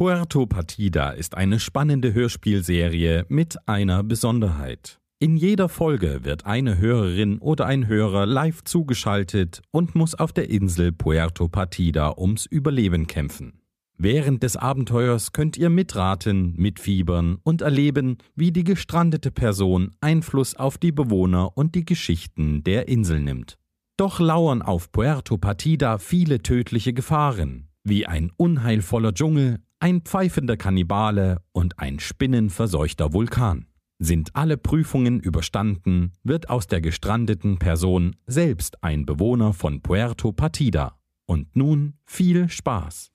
Puerto Partida ist eine spannende Hörspielserie mit einer Besonderheit. In jeder Folge wird eine Hörerin oder ein Hörer live zugeschaltet und muss auf der Insel Puerto Partida ums Überleben kämpfen. Während des Abenteuers könnt ihr mitraten, mitfiebern und erleben, wie die gestrandete Person Einfluss auf die Bewohner und die Geschichten der Insel nimmt. Doch lauern auf Puerto Partida viele tödliche Gefahren, wie ein unheilvoller Dschungel, ein pfeifender Kannibale und ein spinnenverseuchter Vulkan. Sind alle Prüfungen überstanden, wird aus der gestrandeten Person selbst ein Bewohner von Puerto Partida. Und nun viel Spaß.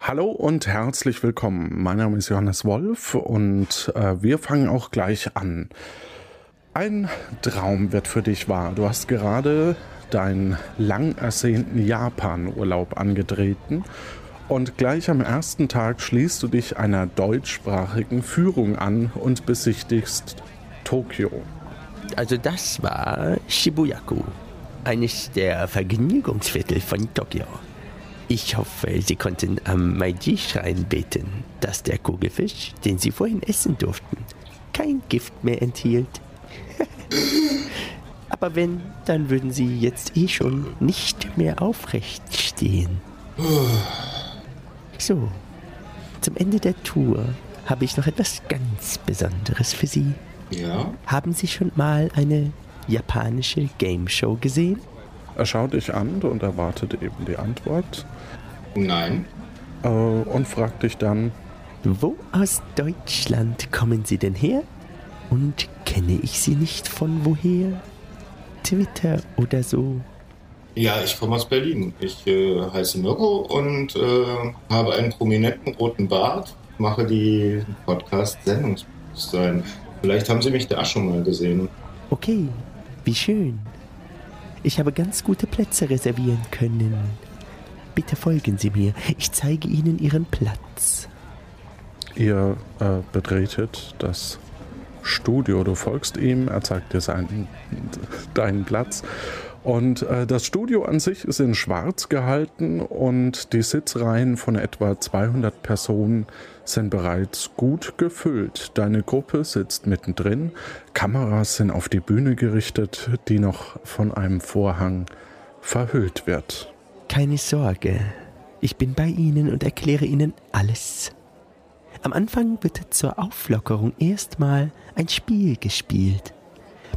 Hallo und herzlich willkommen. Mein Name ist Johannes Wolf und äh, wir fangen auch gleich an. Ein Traum wird für dich wahr. Du hast gerade deinen lang ersehnten Japan-Urlaub angetreten und gleich am ersten Tag schließt du dich einer deutschsprachigen Führung an und besichtigst Tokio. Also das war Shibuyaku, eines der Vergnügungsviertel von Tokio. Ich hoffe, Sie konnten am Meiji-Schrein beten, dass der Kugelfisch, den Sie vorhin essen durften, kein Gift mehr enthielt. Aber wenn, dann würden Sie jetzt eh schon nicht mehr aufrecht stehen. So, zum Ende der Tour habe ich noch etwas ganz Besonderes für Sie. Ja? Haben Sie schon mal eine japanische Game Show gesehen? Er schaut dich an und erwartet eben die Antwort. Nein. Äh, und fragt dich dann, Wo aus Deutschland kommen Sie denn her? Und kenne ich Sie nicht von woher? Twitter oder so? Ja, ich komme aus Berlin. Ich äh, heiße Mirko und äh, habe einen prominenten roten Bart, mache die Podcast-Sendungsbewusstsein. Vielleicht haben Sie mich da schon mal gesehen. Okay, wie schön. Ich habe ganz gute Plätze reservieren können. Bitte folgen Sie mir. Ich zeige Ihnen Ihren Platz. ihr äh, betretet das Studio. Du folgst ihm, er zeigt dir seinen, deinen Platz. Und äh, das Studio an sich ist in schwarz gehalten und die Sitzreihen von etwa 200 Personen sind bereits gut gefüllt. Deine Gruppe sitzt mittendrin. Kameras sind auf die Bühne gerichtet, die noch von einem Vorhang verhüllt wird. Keine Sorge. Ich bin bei Ihnen und erkläre Ihnen alles. Am Anfang wird zur Auflockerung erstmal ein Spiel gespielt,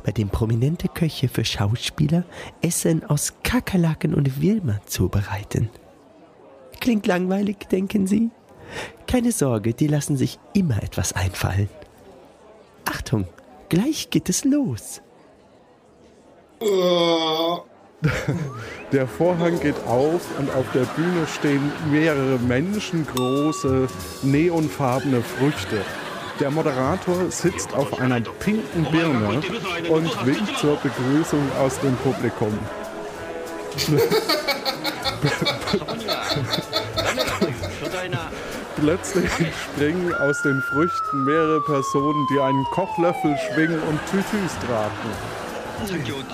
bei dem prominente Köche für Schauspieler Essen aus Kakerlaken und Würmern zubereiten. Klingt langweilig, denken Sie? Keine Sorge, die lassen sich immer etwas einfallen. Achtung, gleich geht es los. Der Vorhang geht auf und auf der Bühne stehen mehrere menschengroße, neonfarbene Früchte. Der Moderator sitzt auf einer pinken Birne und winkt zur Begrüßung aus dem Publikum. Plötzlich springen aus den Früchten mehrere Personen, die einen Kochlöffel schwingen und Tütüs tragen.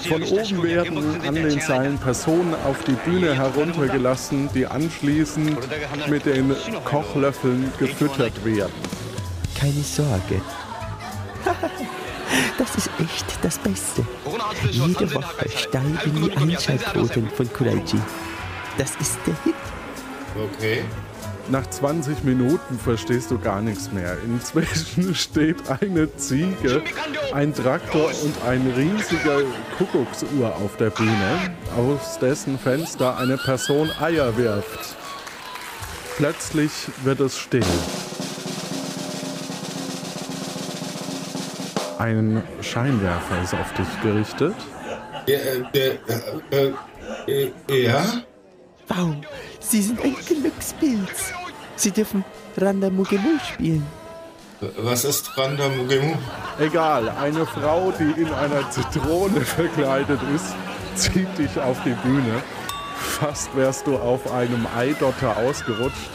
Von oben werden an den Seilen Personen auf die Bühne heruntergelassen, die anschließend mit den Kochlöffeln gefüttert werden. Keine Sorge. Das ist echt das Beste. Jede Woche steigen die Einschaltquoten von Kuraiji. Das ist der Hit. Okay. Nach 20 Minuten verstehst du gar nichts mehr. Inzwischen steht eine Ziege, ein Traktor und ein riesiger Kuckucksuhr auf der Bühne, aus dessen Fenster eine Person Eier wirft. Plötzlich wird es still. Ein Scheinwerfer ist auf dich gerichtet. Der, äh, der, äh, äh, ja? Wow, Sie sind ein Glückspilz. Sie dürfen Randamugemu spielen. Was ist Randa Mugemu? Egal, eine Frau, die in einer Zitrone verkleidet ist, zieht dich auf die Bühne. Fast wärst du auf einem Eidotter ausgerutscht.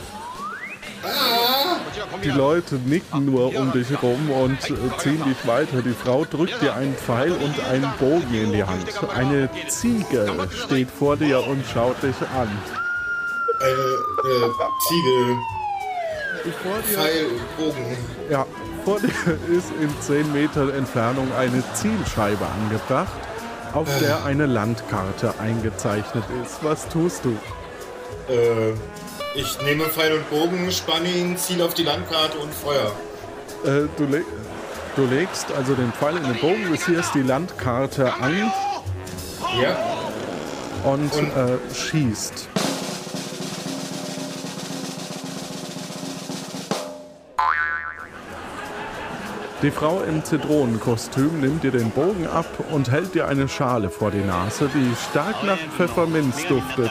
Die Leute nicken nur um dich rum und äh, ziehen dich weiter. Die Frau drückt dir einen Pfeil und einen Bogen in die Hand. Eine Ziege steht vor dir und schaut dich an. Äh, äh, Ziege. dir, Pfeil, Bogen. ja, vor dir ist in 10 Meter Entfernung eine Zielscheibe angebracht, auf der eine Landkarte eingezeichnet ist. Was tust du? Äh, ich nehme Pfeil und Bogen, spanne ihn, ziele auf die Landkarte und Feuer. Äh, du, le du legst also den Pfeil in den Bogen, visierst die Landkarte an Ja? und, Und- äh, schießt. Die Frau im Zitronenkostüm nimmt dir den Bogen ab und hält dir eine Schale vor die Nase, die stark nach Pfefferminz duftet.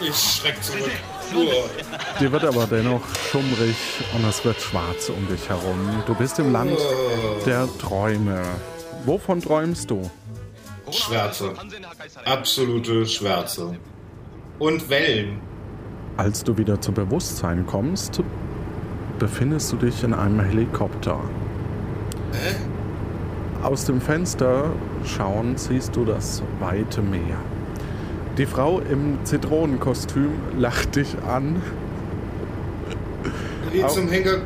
Ich schreck zurück. Uah. Dir wird aber dennoch schummrig und es wird schwarz um dich herum. Du bist im Land der Träume. Wovon träumst du? Schwärze. Absolute Schwärze. Und Wellen. Als du wieder zu Bewusstsein kommst, befindest du dich in einem Helikopter. Aus dem Fenster schauend siehst du das weite Meer. Die Frau im Zitronenkostüm lacht dich an. Wie zum Henker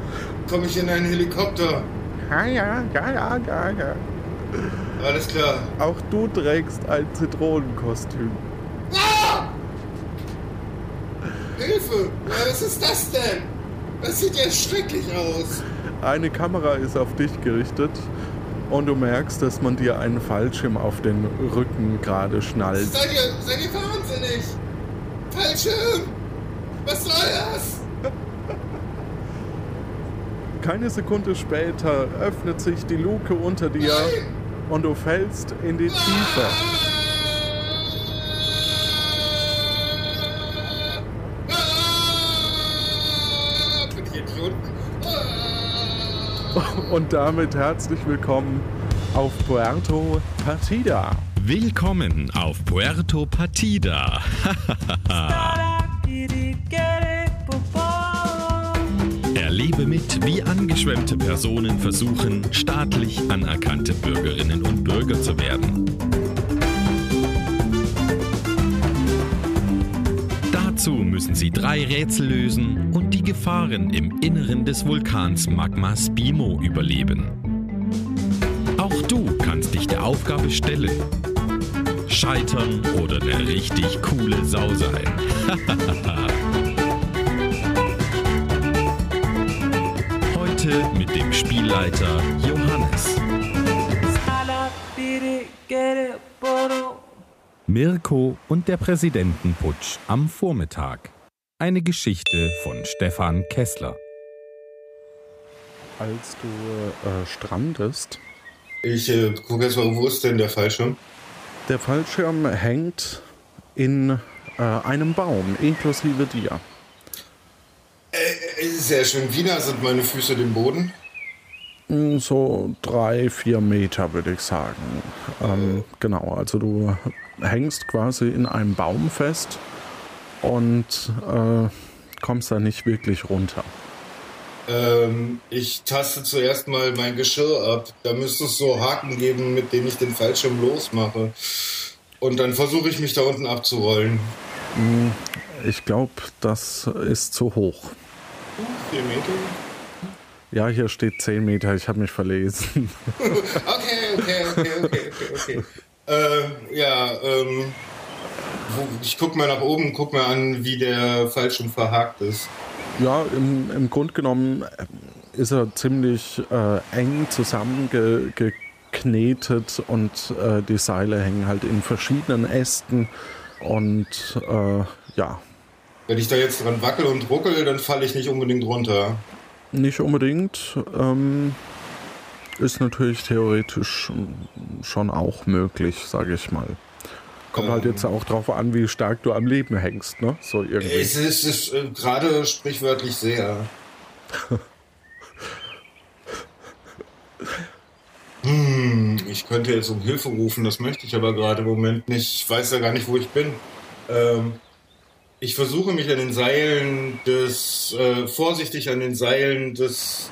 komme ich in einen Helikopter. Ja, ja, ja, ja, ja, ja. Alles klar. Auch du trägst ein Zitronenkostüm. Hilfe! Was ist das denn? Das sieht ja schrecklich aus. Eine Kamera ist auf dich gerichtet und du merkst, dass man dir einen Fallschirm auf den Rücken gerade schnallt. Seid ihr, seid ihr? Fallschirm! Was soll das? Keine Sekunde später öffnet sich die Luke unter dir und du fällst in die Tiefe. Ah! Idiot? Ah! Und damit herzlich willkommen auf Puerto Partida. Willkommen auf Puerto Partida. Erlebe mit, wie angeschwemmte Personen versuchen, staatlich anerkannte Bürgerinnen und Bürger zu werden. Dazu müssen sie drei Rätsel lösen und die Gefahren im Inneren des Vulkans Magma Spimo überleben. Auch du kannst dich der Aufgabe stellen. Scheitern oder eine richtig coole Sau sein. Heute mit dem Spielleiter Johannes. Mirko und der Präsidentenputsch am Vormittag. Eine Geschichte von Stefan Kessler. Als du äh, strandest, Ich äh, gucke erst mal, wo ist denn der Fallschirm? Der Fallschirm hängt in äh, einem Baum, inklusive dir. Äh, sehr schön. Wie nah sind meine Füße dem Boden? Mm, So drei, vier Meter würde ich sagen. Ähm, genau, also du hängst quasi in einem Baum fest und äh, kommst da nicht wirklich runter. Ähm, ich taste zuerst mal mein Geschirr ab. Da müsste es so Haken geben, mit denen ich den Fallschirm losmache. Und dann versuche ich mich da unten abzurollen. Ich glaube, das ist zu hoch. Vier Meter? Ja, hier steht 10 Meter, ich habe mich verlesen. Okay, okay, okay, okay, okay, okay. Äh, ja, ähm, ich guck mal nach oben, guck mal an, wie der Fallschirm verhakt ist. Ja, im, im Grunde genommen äh, ist er ziemlich äh, eng zusammengeknetet und äh, die Seile hängen halt in verschiedenen Ästen und äh, ja, Wenn ich da jetzt dran wackel und ruckel, dann falle ich nicht unbedingt runter. nicht unbedingt. Ähm, ist natürlich theoretisch schon auch möglich, sage ich mal. Kommt halt jetzt auch drauf an, wie stark du am Leben hängst, ne? So irgendwie. Es ist, es ist äh, gerade sprichwörtlich sehr. hm, ich könnte jetzt um Hilfe rufen, das möchte ich aber gerade im Moment nicht. Ich weiß ja gar nicht, wo ich bin. Ähm, ich versuche mich an den Seilen des, äh, vorsichtig an den Seilen des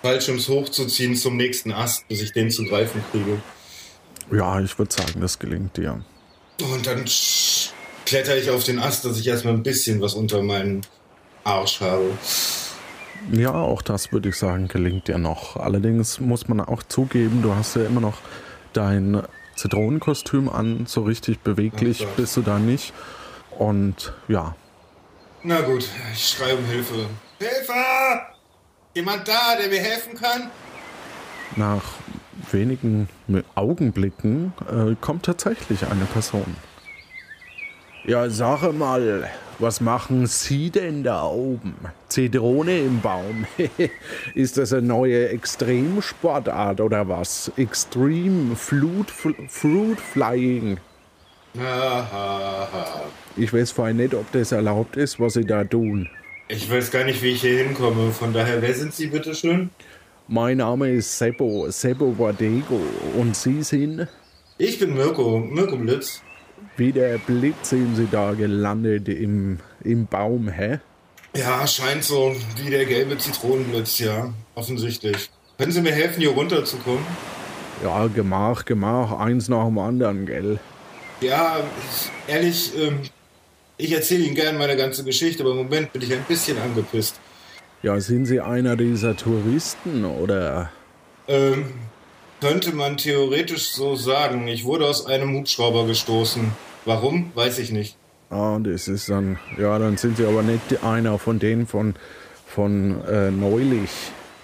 Fallschirms hochzuziehen zum nächsten Ast, bis ich den zu greifen kriege. Ja, ich würde sagen, das gelingt dir. Und dann kletter ich auf den Ast, dass ich erstmal ein bisschen was unter meinen Arsch habe. Ja, auch das würde ich sagen, gelingt dir noch. Allerdings muss man auch zugeben, du hast ja immer noch dein Zitronenkostüm an, so richtig beweglich Ach, bist du da nicht. Und ja, Na gut, ich schreie um Hilfe. Hilfe! Jemand da, der mir helfen kann? nach wenigen Augenblicken äh, kommt tatsächlich eine Person. Ja, sag mal, was machen Sie denn da oben? Zitrone im Baum. Ist das eine neue Extremsportart oder was? Extreme Fruit, Fruit Flying. Ich weiß vorher nicht, ob das erlaubt ist, was Sie da tun. Ich weiß gar nicht, wie ich hier hinkomme. Von daher, wer sind Sie bitte schön? Mein Name ist Seppo, Seppo Bordego. Und Sie sind? Ich bin Mirko, Mirko Blitz. Wie der Blitz sind Sie da gelandet im, im Baum, hä? Ja, scheint so wie der gelbe Zitronenblitz, ja. Offensichtlich. Können Sie mir helfen, hier runterzukommen? Ja, Gemach, Gemach, eins nach dem anderen, gell? Ja, ehrlich, ähm, ich erzähle Ihnen gern meine ganze Geschichte, aber im Moment bin ich ein bisschen angepisst. Ja, sind Sie einer dieser Touristen oder? Ähm, könnte man theoretisch so sagen. Ich wurde aus einem Hubschrauber gestoßen. Warum? Weiß ich nicht. Ah, das ist dann, ja, dann sind Sie aber nicht einer von denen von, von äh, neulich,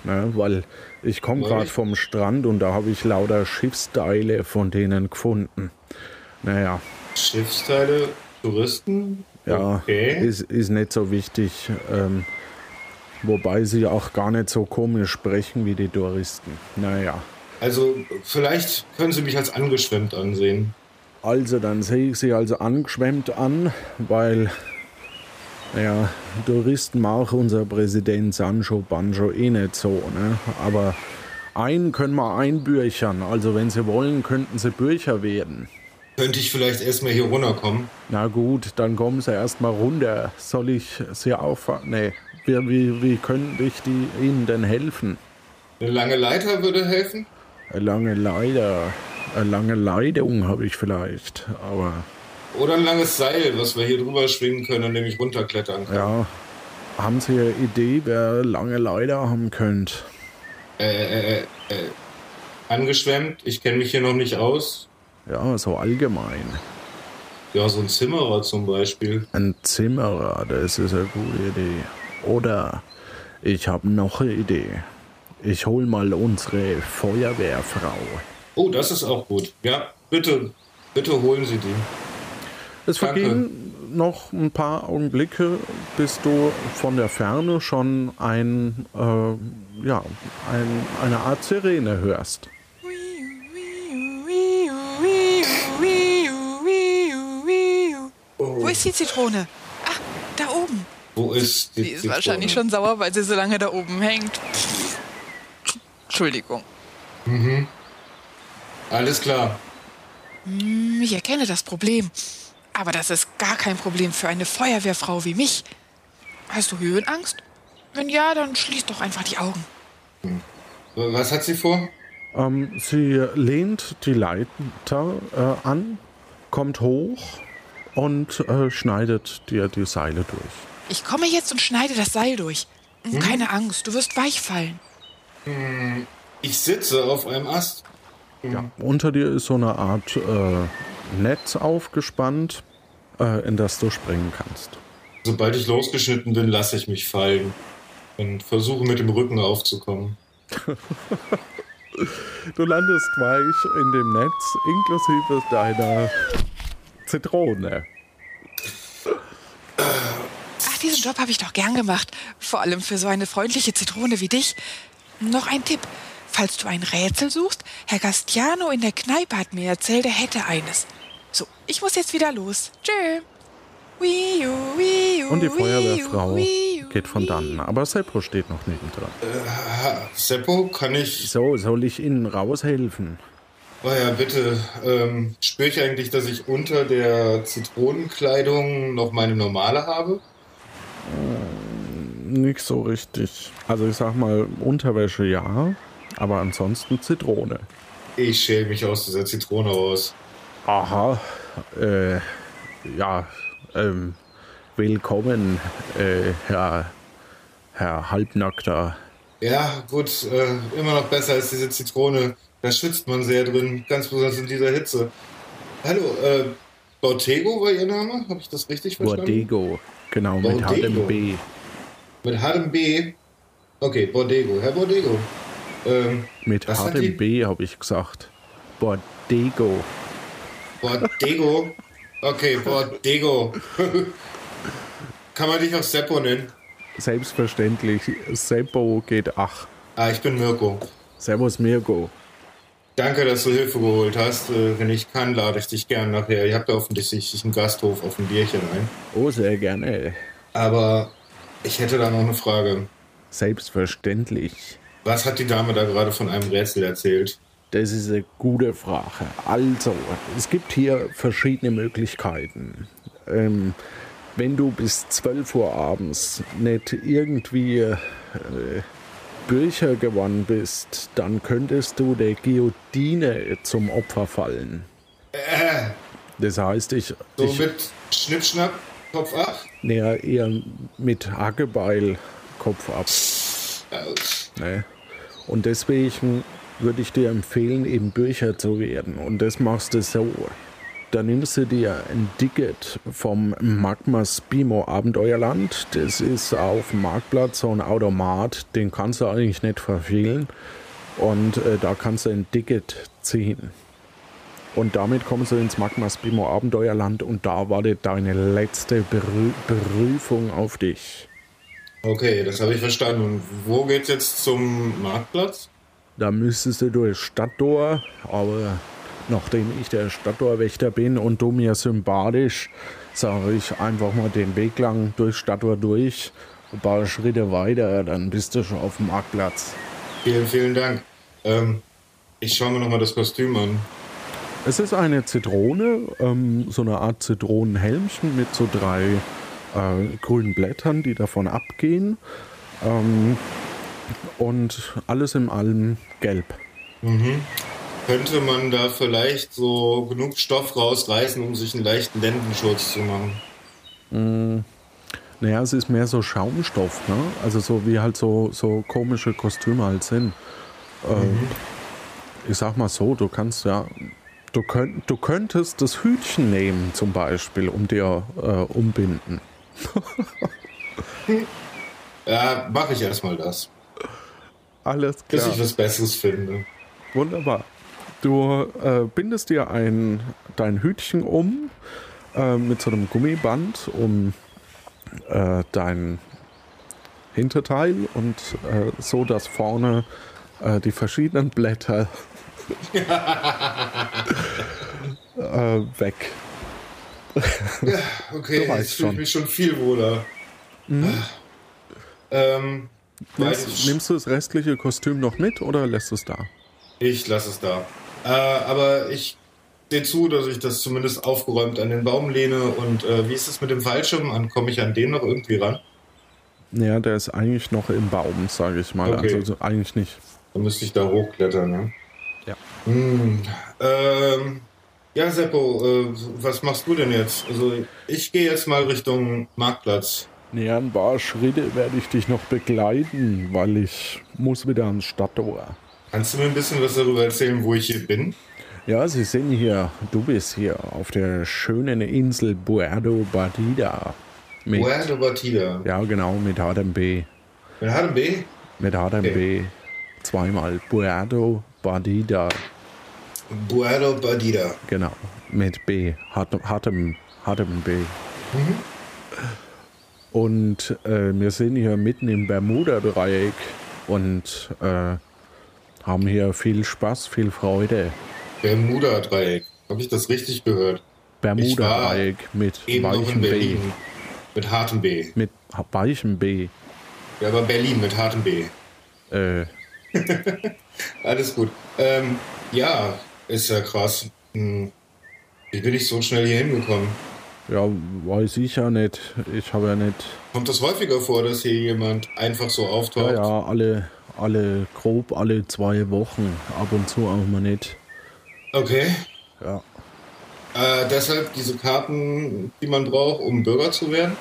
ne? Weil ich komme gerade vom Strand und da habe ich lauter Schiffsteile von denen gefunden. Naja, Schiffsteile, Touristen? ja, Okay. ist, ist nicht so wichtig. Ähm, wobei sie auch gar nicht so komisch sprechen wie die Touristen. Naja. Also, vielleicht können Sie mich als angeschwemmt ansehen. Also, dann sehe ich sie also angeschwemmt an, weil, naja, Touristen mag unser Präsident Sancho Banjo eh nicht so, ne? Aber einen können wir einbürchern. Also, wenn sie wollen, könnten sie Bürcher werden. Könnte ich vielleicht erstmal hier runterkommen? Na gut, dann kommen sie erstmal runter. Soll ich sie auffahren? Nee. Wie, wie, wie könnte ich die, ihnen denn helfen? Eine lange Leiter würde helfen? Eine lange Leiter, eine lange Leitung habe ich vielleicht, aber Oder ein langes Seil, was wir hier drüber schwingen können und nämlich runterklettern kann. ja. Haben Sie eine Idee, wer lange Leiter haben könnte? Äh, äh, äh, äh, angeschwemmt, ich kenne mich hier noch nicht aus. Ja, so allgemein. Ja, so ein Zimmerer zum Beispiel. Ein Zimmerer, das ist eine gute Idee. Oder ich habe noch eine Idee. Ich hol mal unsere Feuerwehrfrau. Oh, das ist auch gut. Ja, bitte, bitte holen Sie die. Es vergehen noch ein paar Augenblicke, bis du von der Ferne schon ein, äh, ja, ein, eine Art Sirene hörst. Ist die Zitrone? Ah, da oben. Wo ist die Sie ist Zitrone? wahrscheinlich schon sauer, weil sie so lange da oben hängt. Entschuldigung. Alles klar. Hm, Ich erkenne das Problem. Aber das ist gar kein Problem für eine Feuerwehrfrau wie mich. Hast du Höhenangst? Wenn ja, dann schließ doch einfach die Augen. Was hat sie vor? Ähm, sie lehnt die Leiter äh, an, kommt hoch und äh, schneidet dir die Seile durch. Ich komme jetzt und schneide das Seil durch. Keine Angst, du wirst weich fallen. Ich sitze auf einem Ast. Ja. Unter dir ist so eine Art äh, Netz aufgespannt, äh, in das du springen kannst. Sobald ich losgeschnitten bin, lasse ich mich fallen und versuche mit dem Rücken aufzukommen. Du landest weich in dem Netz, inklusive deiner Zitrone. Ach, diesen Job habe ich doch gern gemacht. Vor allem für so eine freundliche Zitrone wie dich. Noch ein Tipp. Falls du ein Rätsel suchst, Herr Gastiano in der Kneipe hat mir erzählt, er hätte eines. So, ich muss jetzt wieder los. Tschö. Und die Feuerwehrfrau geht von dannen. Aber Seppo steht noch nebendran. Ha, Seppo, kann ich. So, soll ich Ihnen raushelfen? Oh ja, bitte. Ähm, spüre ich eigentlich, dass ich unter der Zitronenkleidung noch meine normale habe? Nicht so richtig. Also ich sag mal, Unterwäsche ja, aber ansonsten Zitrone. Ich schäle mich aus dieser Zitrone raus. Aha, äh, ja, ähm, willkommen, äh, Herr, Herr Halbnackter. Ja, gut, äh, immer noch besser als diese Zitrone. Da schwitzt man sehr drin, ganz besonders in dieser Hitze. Hallo, äh, Bortego war Ihr Name? Habe ich das richtig verstanden? Bordego, genau, mit Bordego. hartem B. Mit hartem B. Okay, Bordego. Herr Bordego. Ähm, Mit was hat hartem die- B habe ich gesagt. Bordego. Bordego. Okay, Bordego. Kann man dich auch Seppo nennen? Selbstverständlich. Seppo geht ach. Ah, ich bin Mirko. Servus Mirko. Danke, dass du Hilfe geholt hast. Äh, wenn ich kann, lade ich dich gern nachher. Ihr habt ja offensichtlich einen Gasthof auf ein Bierchen ein. Oh, sehr gerne. Aber ich hätte da noch eine Frage. Selbstverständlich. Was hat die Dame da gerade von einem Rätsel erzählt? Das ist eine gute Frage. Also, es gibt hier verschiedene Möglichkeiten. Ähm, wenn du bis 12 Uhr abends nicht irgendwie äh, Bücher gewonnen bist, dann könntest du der Guillotine zum Opfer fallen. Das heißt, ich, So ich mit Schnippschnapp, Kopf ab? näher eher mit Hackebeil Kopf ab. Aus. Ne? Und deswegen würde ich dir empfehlen, eben Bücher zu werden. Und das machst du so. Da nimmst du dir ein Ticket vom Magma Spimo Abenteuerland. Das ist auf dem Marktplatz so ein Automat, den kannst du eigentlich nicht verfehlen. Und äh, da kannst du ein Ticket ziehen. Und damit kommst du ins Magma Spimo Abenteuerland und da wartet deine letzte Berü Berufung auf dich. Okay, das habe ich verstanden. Und wo geht's jetzt zum Marktplatz? Da müsstest du durch Stadttor, aber nachdem ich der Stadttorwächter bin und du mir sympathisch, sage ich einfach mal den Weg lang durch Stadttor durch, ein paar Schritte weiter, dann bist du schon auf dem Marktplatz. Vielen, vielen Dank. Ähm, ich schaue mir nochmal das Kostüm an. Es ist eine Zitrone, ähm, so eine Art Zitronenhelmchen mit so drei äh, grünen Blättern, die davon abgehen. Ähm, und alles in allem gelb. Könnte man da vielleicht so genug Stoff rausreißen, um sich einen leichten Lendenschutz zu machen? Naja, es ist mehr so Schaumstoff, ne? Also so wie halt so, so komische Kostüme halt sind. Ähm, ich sag mal so, du kannst ja. Du, könnt, du könntest das Hütchen nehmen, zum Beispiel, um dir äh, umbinden. Ja, mache ich erstmal das. Alles Bis klar. ich was Besseres finde. Wunderbar. Du äh, bindest dir ein, dein Hütchen um äh, mit so einem Gummiband um äh, dein Hinterteil und äh, so, dass vorne äh, die verschiedenen Blätter äh, weg. Okay, Du jetzt fühle ich mich schon viel wohler. Ähm, Nimmst, nimmst du das restliche Kostüm noch mit oder lässt es da? Ich lasse es da. Äh, aber ich sehe zu, dass ich das zumindest aufgeräumt an den Baum lehne. Und äh, wie ist es mit dem Fallschirm? An- Komme ich an den noch irgendwie ran? Naja, der ist eigentlich noch im Baum, sage ich mal. Okay. Also eigentlich nicht. Dann müsste ich da hochklettern, ne? Ja. Hm, ähm, ja, Seppo, äh, was machst du denn jetzt? Also ich gehe jetzt mal Richtung Marktplatz. Ja, ein paar Schritte werde ich dich noch begleiten, weil ich muss wieder ans Stadttor. Kannst du mir ein bisschen was darüber erzählen, wo ich hier bin? Ja, Sie sind hier, du bist hier auf der schönen Insel Puerto Partida. Mit, Puerto Batida. ja, genau, mit hartem B. Mit HB? Mit hartem Okay. Zweimal. Puerto Partida. Puerto Batida. Genau. Mit B. Hartem, hartem B. Und äh, wir sind hier mitten im Bermuda-Dreieck und äh, haben hier viel Spaß, viel Freude. Bermuda-Dreieck. Habe ich das richtig gehört? Bermuda-Dreieck mit weichem B. Mit hartem B. Mit weichem B. Ja, aber Berlin mit hartem B. Äh, Alles gut. Ähm, ja, ist ja krass. Hm. Wie bin ich so schnell hier hingekommen? ja, weiß ich ja nicht. Ich habe ja nicht. Kommt das häufiger vor, dass hier jemand einfach so auftaucht? Ja, ja, alle, alle, grob alle zwei Wochen. Ab und zu auch mal nicht. Okay. Ja. Äh, deshalb diese Karten, die man braucht, um Bürger zu werden?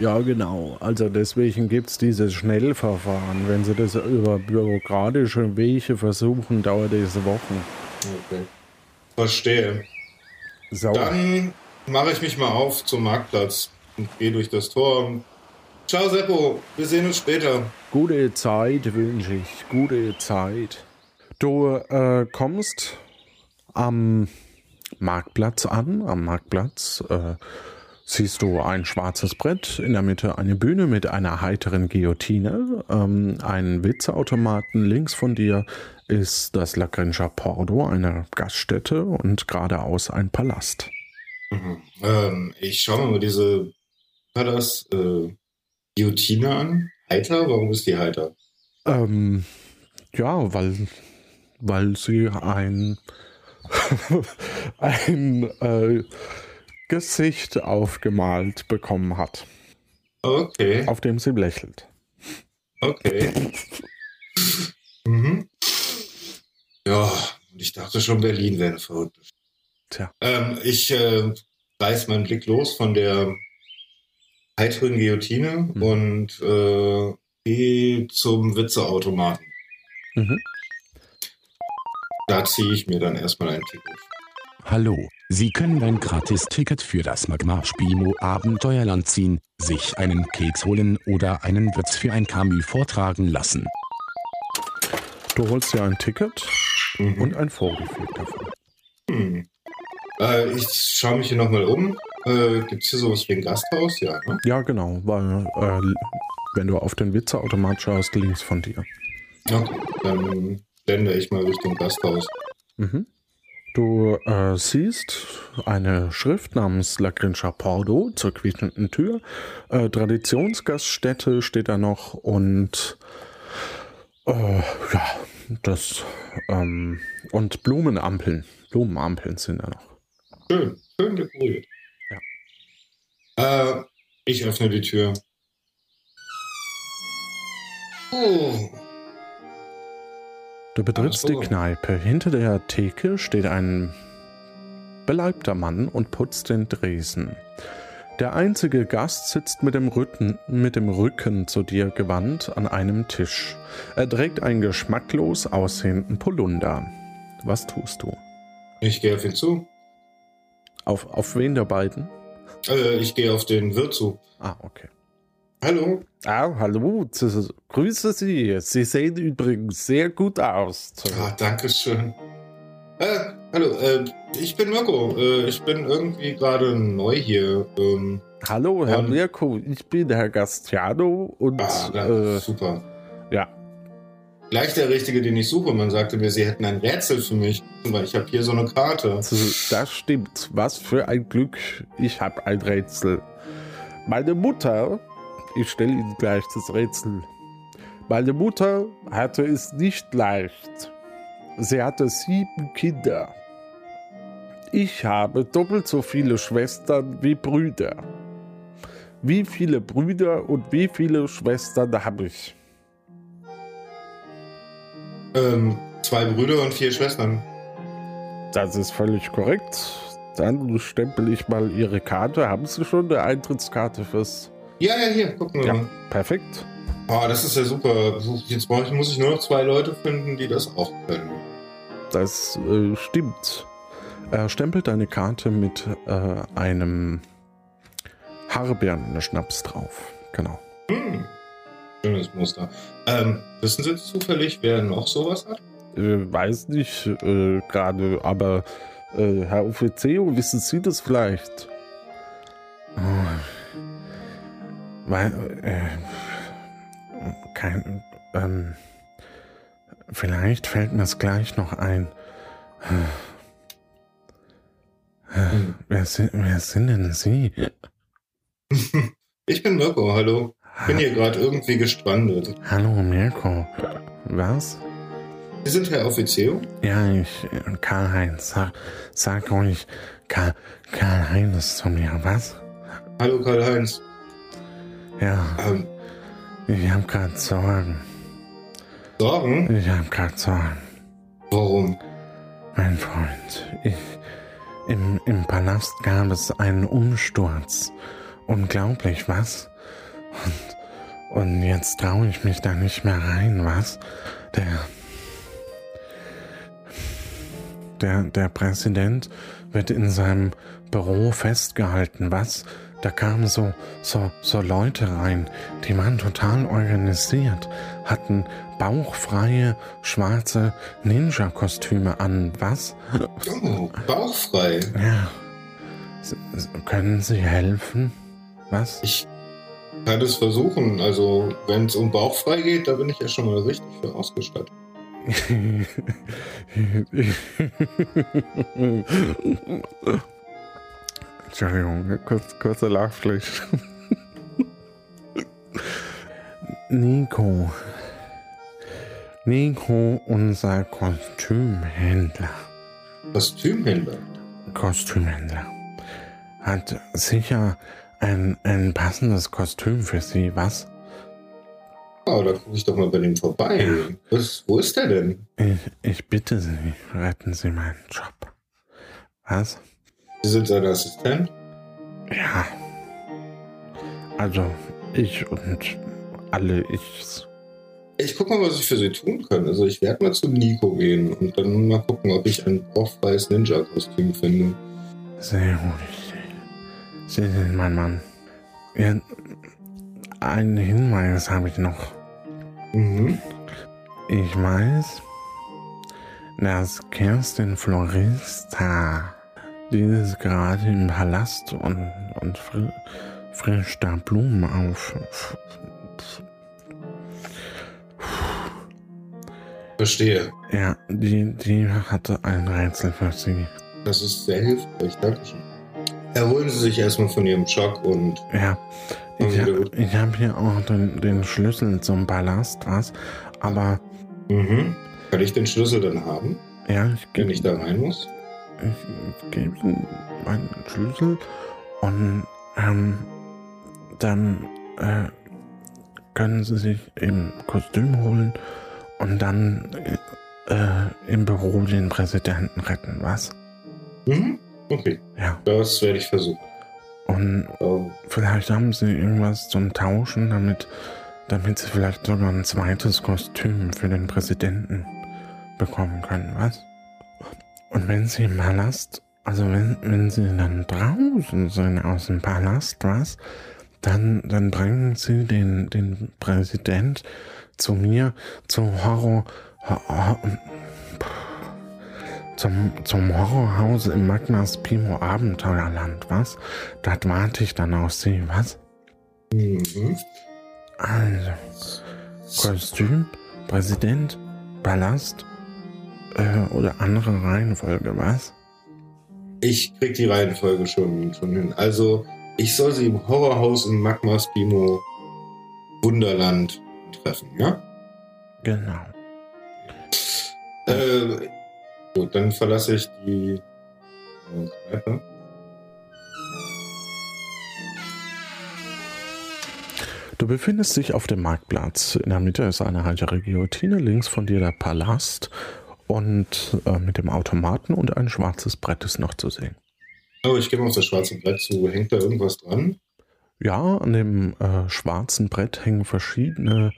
Ja, genau. Also deswegen gibt es dieses Schnellverfahren. Wenn Sie das über bürokratische Wege versuchen, dauert es Wochen. Okay. Verstehe. So. Dann mache ich mich mal auf zum Marktplatz und gehe durch das Tor. Ciao Seppo, wir sehen uns später. Gute Zeit wünsche ich. Gute Zeit. Du äh, kommst am Marktplatz an. Am Marktplatz äh, siehst du ein schwarzes Brett, in der Mitte eine Bühne mit einer heiteren Guillotine, ähm, einen Witzeautomaten. Links von dir ist das La Grincha Pordo, eine Gaststätte und geradeaus ein Palast. Mhm. Ähm, ich schaue mir mal diese, war das, äh, Guillotine an. Heiter? Warum ist die heiter? Ähm, ja, weil, weil sie ein, ein äh, Gesicht aufgemalt bekommen hat, Okay, auf dem sie lächelt. okay. mhm. Ja, und ich dachte schon, Berlin wäre verrückt. Tja. Ähm, ich äh, reiß meinen Blick los von der heiteren Guillotine Mhm. und äh, gehe zum Witzeautomaten. Mhm. Da ziehe ich mir dann erstmal ein Ticket. Hallo, Sie können ein Gratis-Ticket für das Magmar Spimo Abenteuerland ziehen, sich einen Keks holen oder einen Witz für ein Camus vortragen lassen. Du holst dir ein Ticket Mhm. und ein Vorgefühl davon. Hm. Äh, ich schaue mich hier nochmal um. Äh, Gibt es hier sowas wie ein Gasthaus? Ja, ne? Ja, genau, weil äh, wenn du auf den Witzeautomat schaust, links von dir. Okay, dann blende ich mal Richtung Gasthaus. Mhm. Du äh, siehst eine Schrift namens La Grincha Pordo zur quietschenden Tür. Äh, Traditionsgaststätte steht da noch und äh, ja, das ähm, und Blumenampeln. Blumenampeln sind da noch. Schön, schön dekoriert. Äh, ich öffne die Tür. Oh, Du betrittst die Kneipe. Hinter der Theke steht ein beleibter Mann und putzt den Dresen. Der einzige Gast sitzt mit dem, Rücken, mit dem Rücken zu dir gewandt an einem Tisch. Er trägt einen geschmacklos aussehenden Polunder. Was tust du? ich gehe auf ihn zu. Auf, auf wen der beiden? Äh, ich gehe auf den Wirt zu. Ah, okay. Hallo. Ah, hallo, grüße Sie. Sie sehen übrigens sehr gut aus. Ah, danke schön. Äh, hallo, äh, ich bin Mirko. Äh, ich bin irgendwie gerade neu hier. Ähm, Hallo, Herr Und- Mirko, ich bin Herr Gastiano und ah, na, äh, super. ja, Gleich der Richtige, den ich suche. Man sagte mir, Sie hätten ein Rätsel für mich. Weil ich habe hier so eine Karte. Das stimmt. Was für ein Glück. Ich habe ein Rätsel. Meine Mutter, ich stelle Ihnen gleich das Rätsel. Meine Mutter hatte es nicht leicht. Sie hatte sieben Kinder. Ich habe doppelt so viele Schwestern wie Brüder. Wie viele Brüder und wie viele Schwestern habe ich? Ähm, zwei Brüder und vier Schwestern. Das ist völlig korrekt. Dann stempel ich mal Ihre Karte. Haben Sie schon eine Eintrittskarte fürs Ja, ja, hier, gucken wir Ja, mal. perfekt. Oh, das ist ja super. Jetzt muss ich nur noch zwei Leute finden, die das auch können. Das äh, stimmt. Er stempelt eine Karte mit äh, einem Haarbeeren-Schnaps drauf. Genau. Hm. Schönes Muster. Ähm, wissen Sie zufällig, wer noch sowas hat? Äh, weiß nicht äh, gerade, aber äh, Herr Offizio, wissen Sie das vielleicht? Oh. Weil, äh, kein, ähm, vielleicht fällt mir es gleich noch ein. Hm. Wer sind, wer sind denn Sie? Ich bin Mirko, hallo. Bin hier gerade irgendwie gestrandet. Hallo Mirko. Was? Sie sind Herr Offizio? Ja, ich, Karl-Heinz, sag, sag ruhig Karl, Karl-Heinz zu mir, was? Hallo Karl-Heinz. Ja, Ähm, ich hab grad Sorgen. Sorgen? Ich hab grad Sorgen. Warum? Mein Freund, ich, im, im Palast gab es einen Umsturz. Unglaublich, was? Und, und jetzt traue ich mich da nicht mehr rein, was? Der, der, der Präsident wird in seinem Büro festgehalten, was? Da kamen so, so, so Leute rein, die waren total organisiert, hatten bauchfreie schwarze Ninja-Kostüme an, was? Oh, bauchfrei. Ja. S können Sie helfen? Was? Ich kann es versuchen. Also, wenn es um bauchfrei geht, da bin ich ja schon mal richtig für ausgestattet. Entschuldigung, kurz, kurzer Lachfleisch. Nico. Nico, unser Kostümhändler. Kostümhändler. Kostümhändler. Hat sicher ein, ein passendes Kostüm für Sie, was? Oh, da gucke ich doch mal bei dem vorbei. Was, wo ist der denn? Ich, ich bitte Sie, retten Sie meinen Job. Was? Sie sind sein Assistent? Ja. Also, ich und alle Ichs. Ich gucke mal, was ich für Sie tun kann. Also, ich werde mal zu Nico gehen und dann mal gucken, ob ich ein bauchfreies Ninja-Kostüm finde. Sehr gut. Sie sind mein Mann. Ja, einen Hinweis habe ich noch. Mhm. Ich weiß, dass Kerstin Florista, die ist gerade im Palast und, und fri frischt da Blumen auf. Verstehe. Ja, die, die hatte ein Rätsel für sie. Das ist sehr hilfreich. Dankeschön. Erholen Sie sich erstmal von Ihrem Schock und Ja, ich, ich habe hier auch den, den Schlüssel zum Palast, was? Aber mhm. kann ich den Schlüssel dann haben, ja, ich wenn gebe ich da rein muss? ich, ich geb Ihnen meinen Schlüssel und ähm, dann äh, können Sie sich im Kostüm holen und dann äh, im Büro den Präsidenten retten, was? Mhm. Okay, Ja, das werde ich versuchen. und Ähm, Vielleicht haben sie irgendwas zum Tauschen, damit, damit sie vielleicht sogar ein zweites Kostüm für den Präsidenten bekommen können, was? Und wenn sie im Palast, also wenn, wenn sie dann draußen sind aus dem Palast, was? Dann, dann bringen sie den, den Präsident zu mir, zum Horror, Horror zum, zum Horrorhaus im Magmas Pimo Abenteuerland, was? Dort warte ich dann auf sie, was? mhm. Also, Kostüm, Präsident, Palast äh, oder andere Reihenfolge, was? Ich krieg die Reihenfolge schon, schon hin. Also, ich soll sie im Horrorhaus im Magmas Bimo Wunderland treffen, ja? Genau. Äh, gut, dann verlasse ich die äh, Kneipe. Du befindest dich auf dem Marktplatz. In der Mitte ist eine heitere Guillotine, links von dir der Palast und äh, mit dem Automaten und ein schwarzes Brett ist noch zu sehen. Oh, ich gehe mal auf das schwarze Brett zu. Hängt da irgendwas dran? Ja, an dem äh, schwarzen Brett hängen verschiedene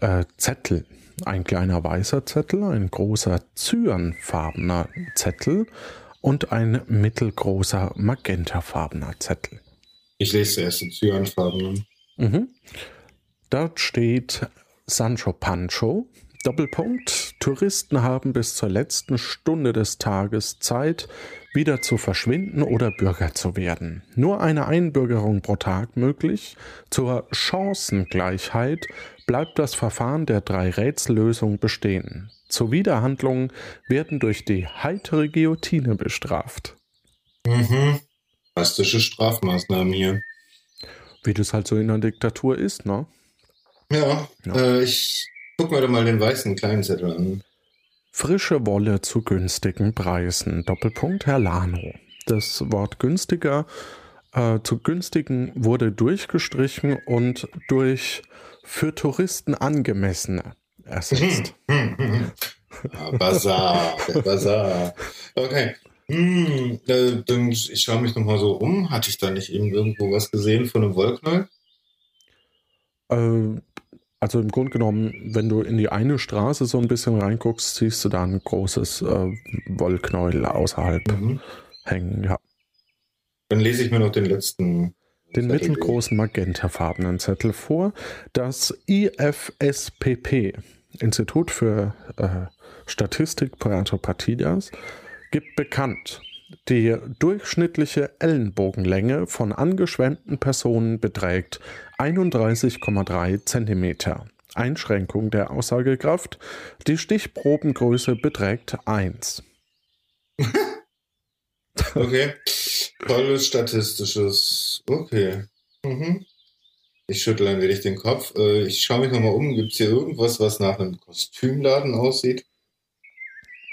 äh, Zettel. Ein kleiner weißer Zettel, ein großer cyanfarbener Zettel und ein mittelgroßer magentafarbener Zettel. Ich lese zuerst den Cyanfarbenen. Mhm. Dort steht Sancho Pancho. Doppelpunkt. Touristen haben bis zur letzten Stunde des Tages Zeit, wieder zu verschwinden oder Bürger zu werden. Nur eine Einbürgerung pro Tag möglich. Zur Chancengleichheit bleibt das Verfahren der drei Rätsellösung bestehen. Zuwiderhandlungen werden durch die heitere Guillotine bestraft. Mhm. Drastische Strafmaßnahmen hier. Wie das halt so in einer Diktatur ist, ne? Ja, Ja. Äh, ich guck mir doch mal den weißen kleinen Zettel an. Frische Wolle zu günstigen Preisen. Doppelpunkt Herr Lano. Das Wort günstiger äh, zu günstigen wurde durchgestrichen und durch für Touristen angemessene ersetzt. Ah, Bazar, der Bazar. Okay. Hm, äh, dann, ich schaue mich nochmal so um. Hatte ich da nicht eben irgendwo was gesehen von einem Wollknäuel? Äh, also im Grunde genommen, wenn du in die eine Straße so ein bisschen reinguckst, siehst du da ein großes äh, Wollknäuel außerhalb Mhm. hängen. Ja. Dann lese ich mir noch den letzten. Den Zettel mittelgroßen magentafarbenen Zettel vor. Das IFSPP, Institut für äh, Statistik Puerto Patillas, gibt bekannt, die durchschnittliche Ellenbogenlänge von angeschwemmten Personen beträgt 31,3 Zentimeter. Einschränkung der Aussagekraft. Die Stichprobengröße beträgt 1. Okay. Tolles statistisches. Okay. Mhm. Ich schüttle ein wenig den Kopf. Äh, Ich schaue mich nochmal um. Gibt es hier irgendwas, was nach einem Kostümladen aussieht?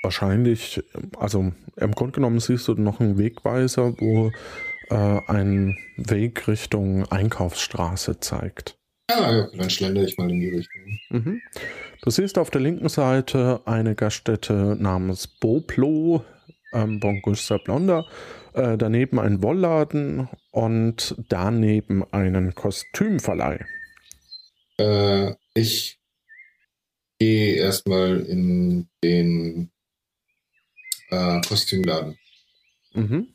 Wahrscheinlich, also im Grunde genommen siehst du noch einen Wegweiser, wo äh, ein Weg Richtung Einkaufsstraße zeigt. Ah, ja, dann schlendere ich mal in die Richtung. Mhm. Du siehst auf der linken Seite eine Gaststätte namens Boplo, ähm, Bon Gusta Blonda, äh, daneben ein Wollladen und daneben einen Kostümverleih. Äh, ich gehe erstmal in den äh, Kostümladen. Mhm.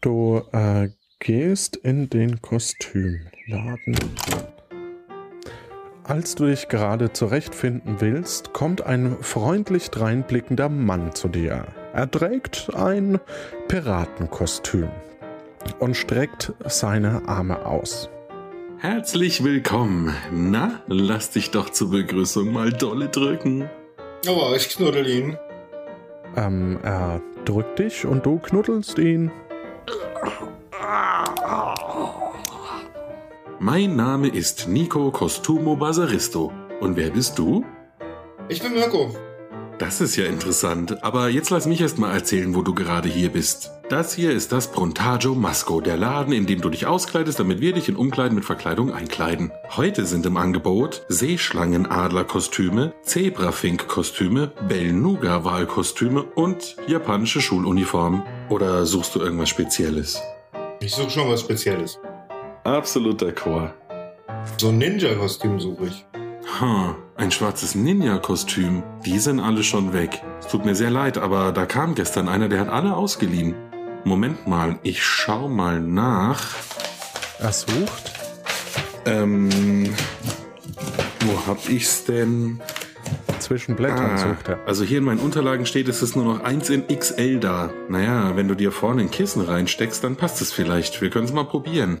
Du äh, gehst in den Kostümladen. Als du dich gerade zurechtfinden willst, kommt ein freundlich dreinblickender Mann zu dir. Er trägt ein Piratenkostüm und streckt seine Arme aus. Herzlich willkommen. Na, lass dich doch zur Begrüßung mal dolle drücken. Aber ich knuddel ihn. Ähm, er drückt dich und du knuddelst ihn. Mein Name ist Nico Costumo Basaristo. Und wer bist du? Ich bin Mirko. Das ist ja interessant, aber jetzt lass mich erst mal erzählen, wo du gerade hier bist. Das hier ist das Prontaggio Masco, der Laden, in dem du dich auskleidest, damit wir dich in Umkleiden mit Verkleidung einkleiden. Heute sind im Angebot Seeschlangenadlerkostüme, Zebrafinkkostüme, Belnuga-Wahlkostüme und japanische Schuluniformen. Oder suchst du irgendwas Spezielles? Ich suche schon was Spezielles. Absoluter Chor. So ein Ninja-Kostüm suche ich. Ha, ein schwarzes Ninja-Kostüm. Die sind alle schon weg. Es tut mir sehr leid, aber da kam gestern einer, der hat alle ausgeliehen. Moment mal, ich schau mal nach. Er sucht. Ähm, wo hab ich's denn? Zwischen Blättern Ah, sucht er. also hier in meinen Unterlagen steht, es ist nur noch eins in XL da. Naja, wenn du dir vorne ein Kissen reinsteckst, dann passt es vielleicht. Wir können es mal probieren.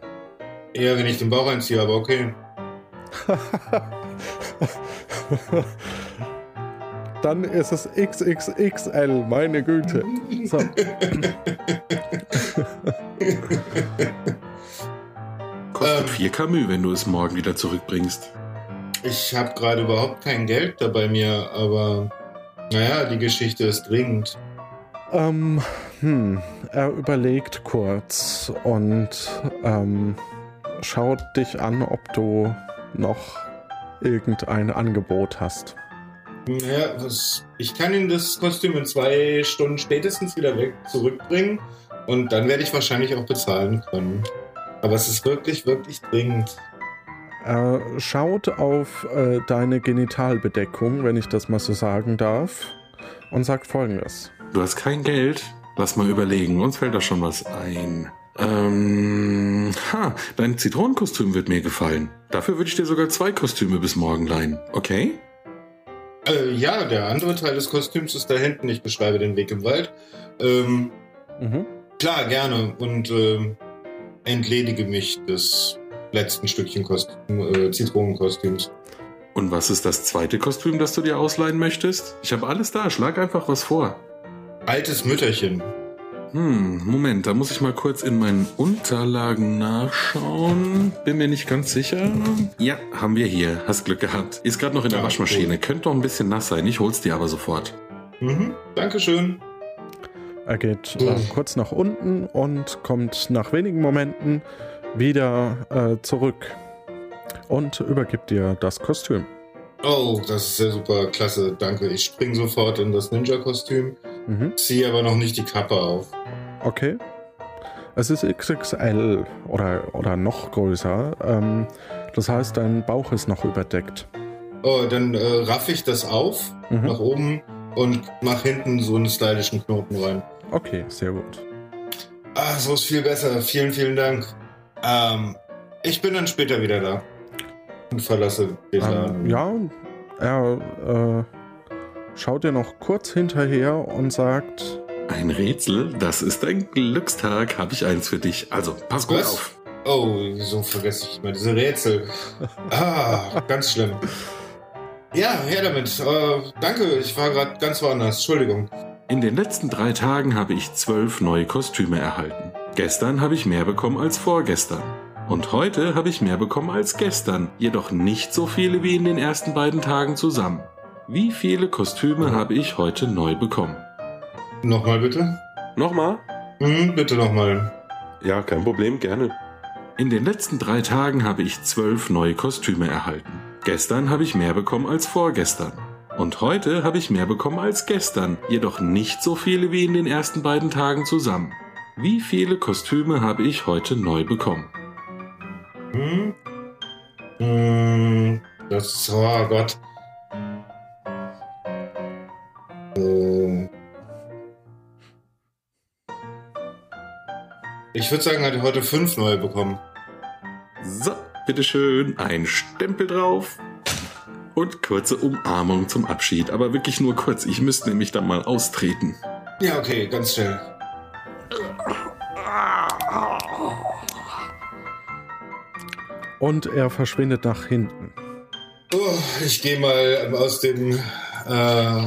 Eher, wenn ich den Bauch einziehe, aber okay. Dann ist es XXXL, meine Güte. So. Kostet Ähm. 4 Camus, wenn du es morgen wieder zurückbringst. Ich habe gerade überhaupt kein Geld da bei mir, aber naja, die Geschichte ist dringend. Ähm, hm, er überlegt kurz und ähm, schaut dich an, ob du noch irgendein Angebot hast. Naja, was, ich kann Ihnen das Kostüm in zwei Stunden spätestens wieder weg zurückbringen und dann werde ich wahrscheinlich auch bezahlen können. Aber es ist wirklich, wirklich dringend. Er schaut auf äh, deine Genitalbedeckung, wenn ich das mal so sagen darf, und sagt folgendes. Du hast kein Geld? Lass mal überlegen, uns fällt da schon was ein. Ähm, ha, dein Zitronenkostüm wird mir gefallen. Dafür würde ich dir sogar zwei Kostüme bis morgen leihen. Okay? Äh, ja, der andere Teil des Kostüms ist da hinten. Ich beschreibe den Weg im Wald. Ähm, Mhm. klar, gerne. Und ähm, entledige mich des letzten Stückchen Kostüm, äh, Zitronenkostüms. Und was ist das zweite Kostüm, das du dir ausleihen möchtest? Ich habe alles da, schlag einfach was vor. Altes Mütterchen. Hm, Moment, da muss ich mal kurz in meinen Unterlagen nachschauen. Bin mir nicht ganz sicher. Ja, haben wir hier. Hast Glück gehabt. Ist gerade noch in der Ja, Waschmaschine. cool. Könnte doch ein bisschen nass sein. Ich hol's dir aber sofort. Mhm, Dankeschön. Er geht äh, kurz nach unten und kommt nach wenigen Momenten wieder äh, zurück und übergibt dir das Kostüm. Oh, das ist ja super klasse. Danke. Ich spring sofort in das Ninja-Kostüm, Mhm. ziehe aber noch nicht die Kappe auf. Okay. Es ist XXL oder, oder noch größer. Ähm, Das heißt, dein Bauch ist noch überdeckt. Oh, dann äh, raff ich das auf Mhm. nach oben und mach hinten so einen stylischen Knoten rein. Okay, sehr gut. Ah, so ist viel besser. Vielen, vielen Dank. Ähm, ich bin dann später wieder da. Und verlasse den Laden. Ähm, ja, er äh, schaut dir noch kurz hinterher und sagt, Ein Rätsel, das ist ein Glückstag, habe ich eins für dich. Also, pass gut Was? auf. Oh, wieso vergesse ich immer diese Rätsel? Ah, ganz schlimm. Ja, her damit. Äh, danke, ich war gerade ganz woanders. Entschuldigung. In den letzten drei Tagen habe ich zwölf neue Kostüme erhalten. Gestern habe ich mehr bekommen als vorgestern. Und heute habe ich mehr bekommen als gestern, jedoch nicht so viele wie in den ersten beiden Tagen zusammen. Wie viele Kostüme habe ich heute neu bekommen? Nochmal bitte? Nochmal? Hm, bitte nochmal. Ja, kein Problem, gerne. In den letzten drei Tagen habe ich zwölf neue Kostüme erhalten. Gestern habe ich mehr bekommen als vorgestern. Und heute habe ich mehr bekommen als gestern, jedoch nicht so viele wie in den ersten beiden Tagen zusammen. Wie viele Kostüme habe ich heute neu bekommen? Hm? Hm, das ist, oh Gott. Ich würde sagen, er hat heute fünf neue bekommen. So, bitteschön, ein Stempel drauf. Und kurze Umarmung zum Abschied, aber wirklich nur kurz. Ich müsste nämlich dann mal austreten. Ja, okay, ganz schnell. und er verschwindet nach hinten. Oh, ich gehe mal aus dem äh,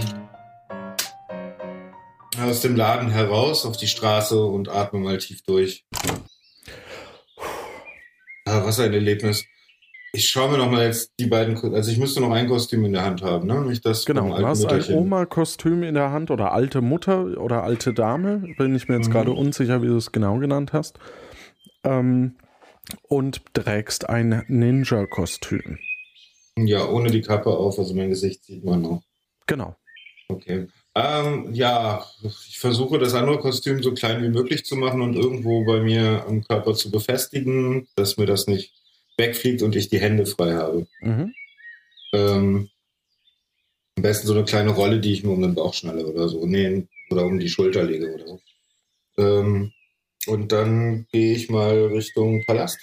aus dem Laden heraus auf die Straße und atme mal tief durch. Ah, was ein Erlebnis. Ich schaue mir noch mal jetzt die beiden, also ich müsste noch ein Kostüm in der Hand haben, ne? Nicht das Genau, du hast ein. Oma-Kostüm in der Hand oder alte Mutter oder alte Dame. Bin ich mir jetzt Mhm. gerade unsicher, wie du es genau genannt hast. Ähm, und trägst ein Ninja-Kostüm. Ja, ohne die Kappe auf, also mein Gesicht sieht man noch. Genau. Okay. Ähm, ja, ich versuche das andere Kostüm so klein wie möglich zu machen und irgendwo bei mir am Körper zu befestigen, dass mir das nicht wegfliegt und ich die Hände frei habe. Mhm. Ähm, am besten so eine kleine Rolle, die ich mir um den Bauch schnalle oder so. Nee, oder um die Schulter lege oder so. Ähm, und dann gehe ich mal Richtung Palast.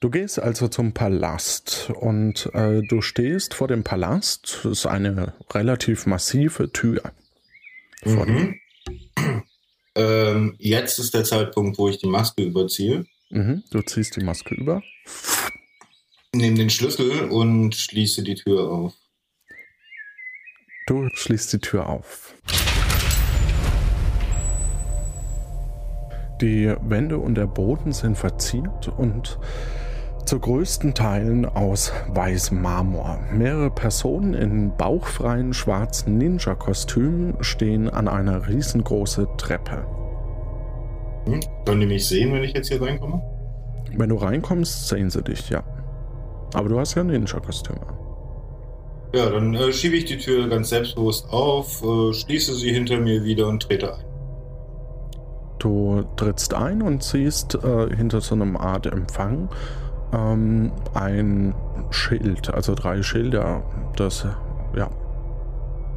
Du gehst also zum Palast und äh, du stehst vor dem Palast. Das ist eine relativ massive Tür. Mhm. Ähm, jetzt ist der Zeitpunkt, wo ich die Maske überziehe. Mhm. Du ziehst die Maske über. Nehme den Schlüssel und schließe die Tür auf. Du schließt die Tür auf. Die Wände und der Boden sind verziert und zu größten Teilen aus weißem Marmor. Mehrere Personen in bauchfreien schwarzen Ninja-Kostümen stehen an einer riesengroßen Treppe. Hm? Können die mich sehen, wenn ich jetzt hier reinkomme? Wenn du reinkommst, sehen sie dich, ja. Aber du hast ja ein Ninja-Kostüm an. Ja, dann äh, schiebe ich die Tür ganz selbstbewusst auf, äh, schließe sie hinter mir wieder und trete ein. Du trittst ein und siehst äh, hinter so einem Art Empfang ähm, ein Schild, also drei Schilder. Das, ja,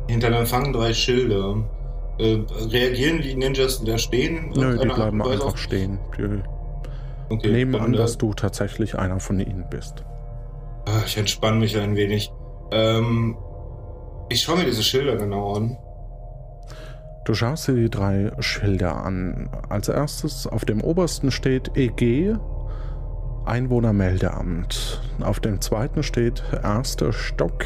Hinter dem Empfang drei Schilder. Äh, reagieren die Ninjas, die da stehen? nö, die bleiben einfach auf- stehen. Die Okay, nehmen an, äh, dass du tatsächlich einer von ihnen bist. ah, Ich entspanne mich ein wenig. Ähm, ich schaue mir diese Schilder genau an. Du schaust dir die drei Schilder an. Als erstes auf dem obersten steht EG, Einwohnermeldeamt. Auf dem zweiten steht erster Stock,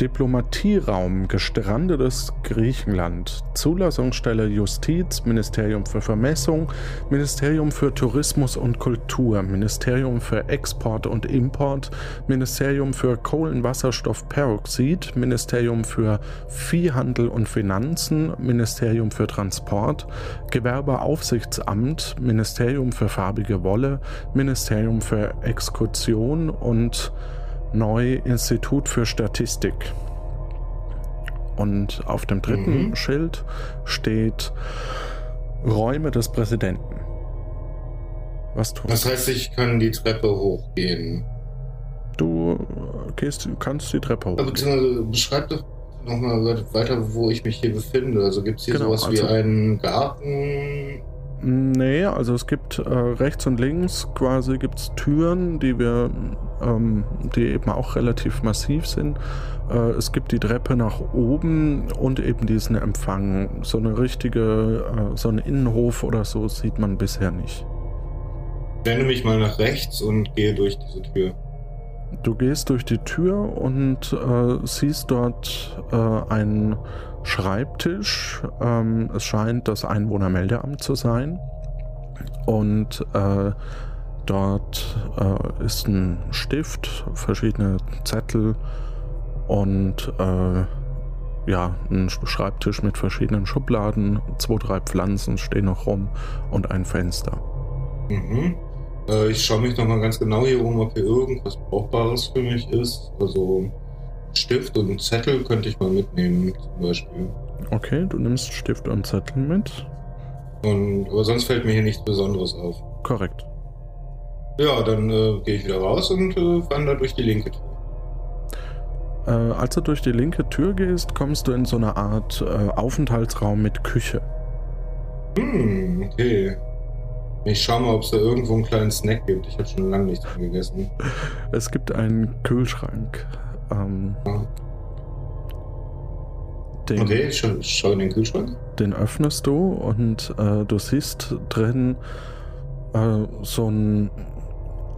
Diplomatieraum, gestrandetes Griechenland, Zulassungsstelle Justiz, Ministerium für Vermessung, Ministerium für Tourismus und Kultur, Ministerium für Export und Import, Ministerium für Kohlenwasserstoffperoxid, Ministerium für Viehhandel und Finanzen, Ministerium für Transport, Gewerbeaufsichtsamt, Ministerium für farbige Wolle, Ministerium für Exkursion und neu Institut für Statistik. Und auf dem dritten Mhm. Schild steht Räume des Präsidenten. Was tust Das heißt, ich kann die Treppe hochgehen. Du äh, gehst, kannst die Treppe hoch. Beziehungsweise beschreib doch nochmal weiter, wo ich mich hier befinde. Also gibt es hier Genau, sowas wie also- einen Garten? Nee, also es gibt äh, rechts und links quasi gibt's Türen, die wir, ähm, die eben auch relativ massiv sind. Äh, es gibt die Treppe nach oben und eben diesen Empfang. So eine richtige, äh, so einen Innenhof oder so sieht man bisher nicht. Ich wende mich mal nach rechts und gehe durch diese Tür. Du gehst durch die Tür und äh, siehst dort äh, einen Schreibtisch. Ähm, es scheint das Einwohnermeldeamt zu sein. Und äh, dort äh, ist ein Stift, verschiedene Zettel und äh, ja, ein Sch- Schreibtisch mit verschiedenen Schubladen. Zwei, drei Pflanzen stehen noch rum und ein Fenster. Mhm. Äh, ich schaue mich nochmal ganz genau hier um, ob hier irgendwas Brauchbares für mich ist. Also Stift und Zettel könnte ich mal mitnehmen, zum Beispiel. Okay, du nimmst Stift und Zettel mit. Und, aber sonst fällt mir hier nichts Besonderes auf. Korrekt. Ja, dann äh, gehe ich wieder raus und äh, wandere durch die linke Tür. Äh, als du durch die linke Tür gehst, kommst du in so eine Art äh, Aufenthaltsraum mit Küche. Hm, okay. Ich schau mal, ob es da irgendwo einen kleinen Snack gibt. Ich habe schon lange nichts mehr gegessen. Es gibt einen Kühlschrank. Ähm, Ja. den, Okay, ich schau, schau in den Kühlschrank. den öffnest du und äh, du siehst drin äh, so einen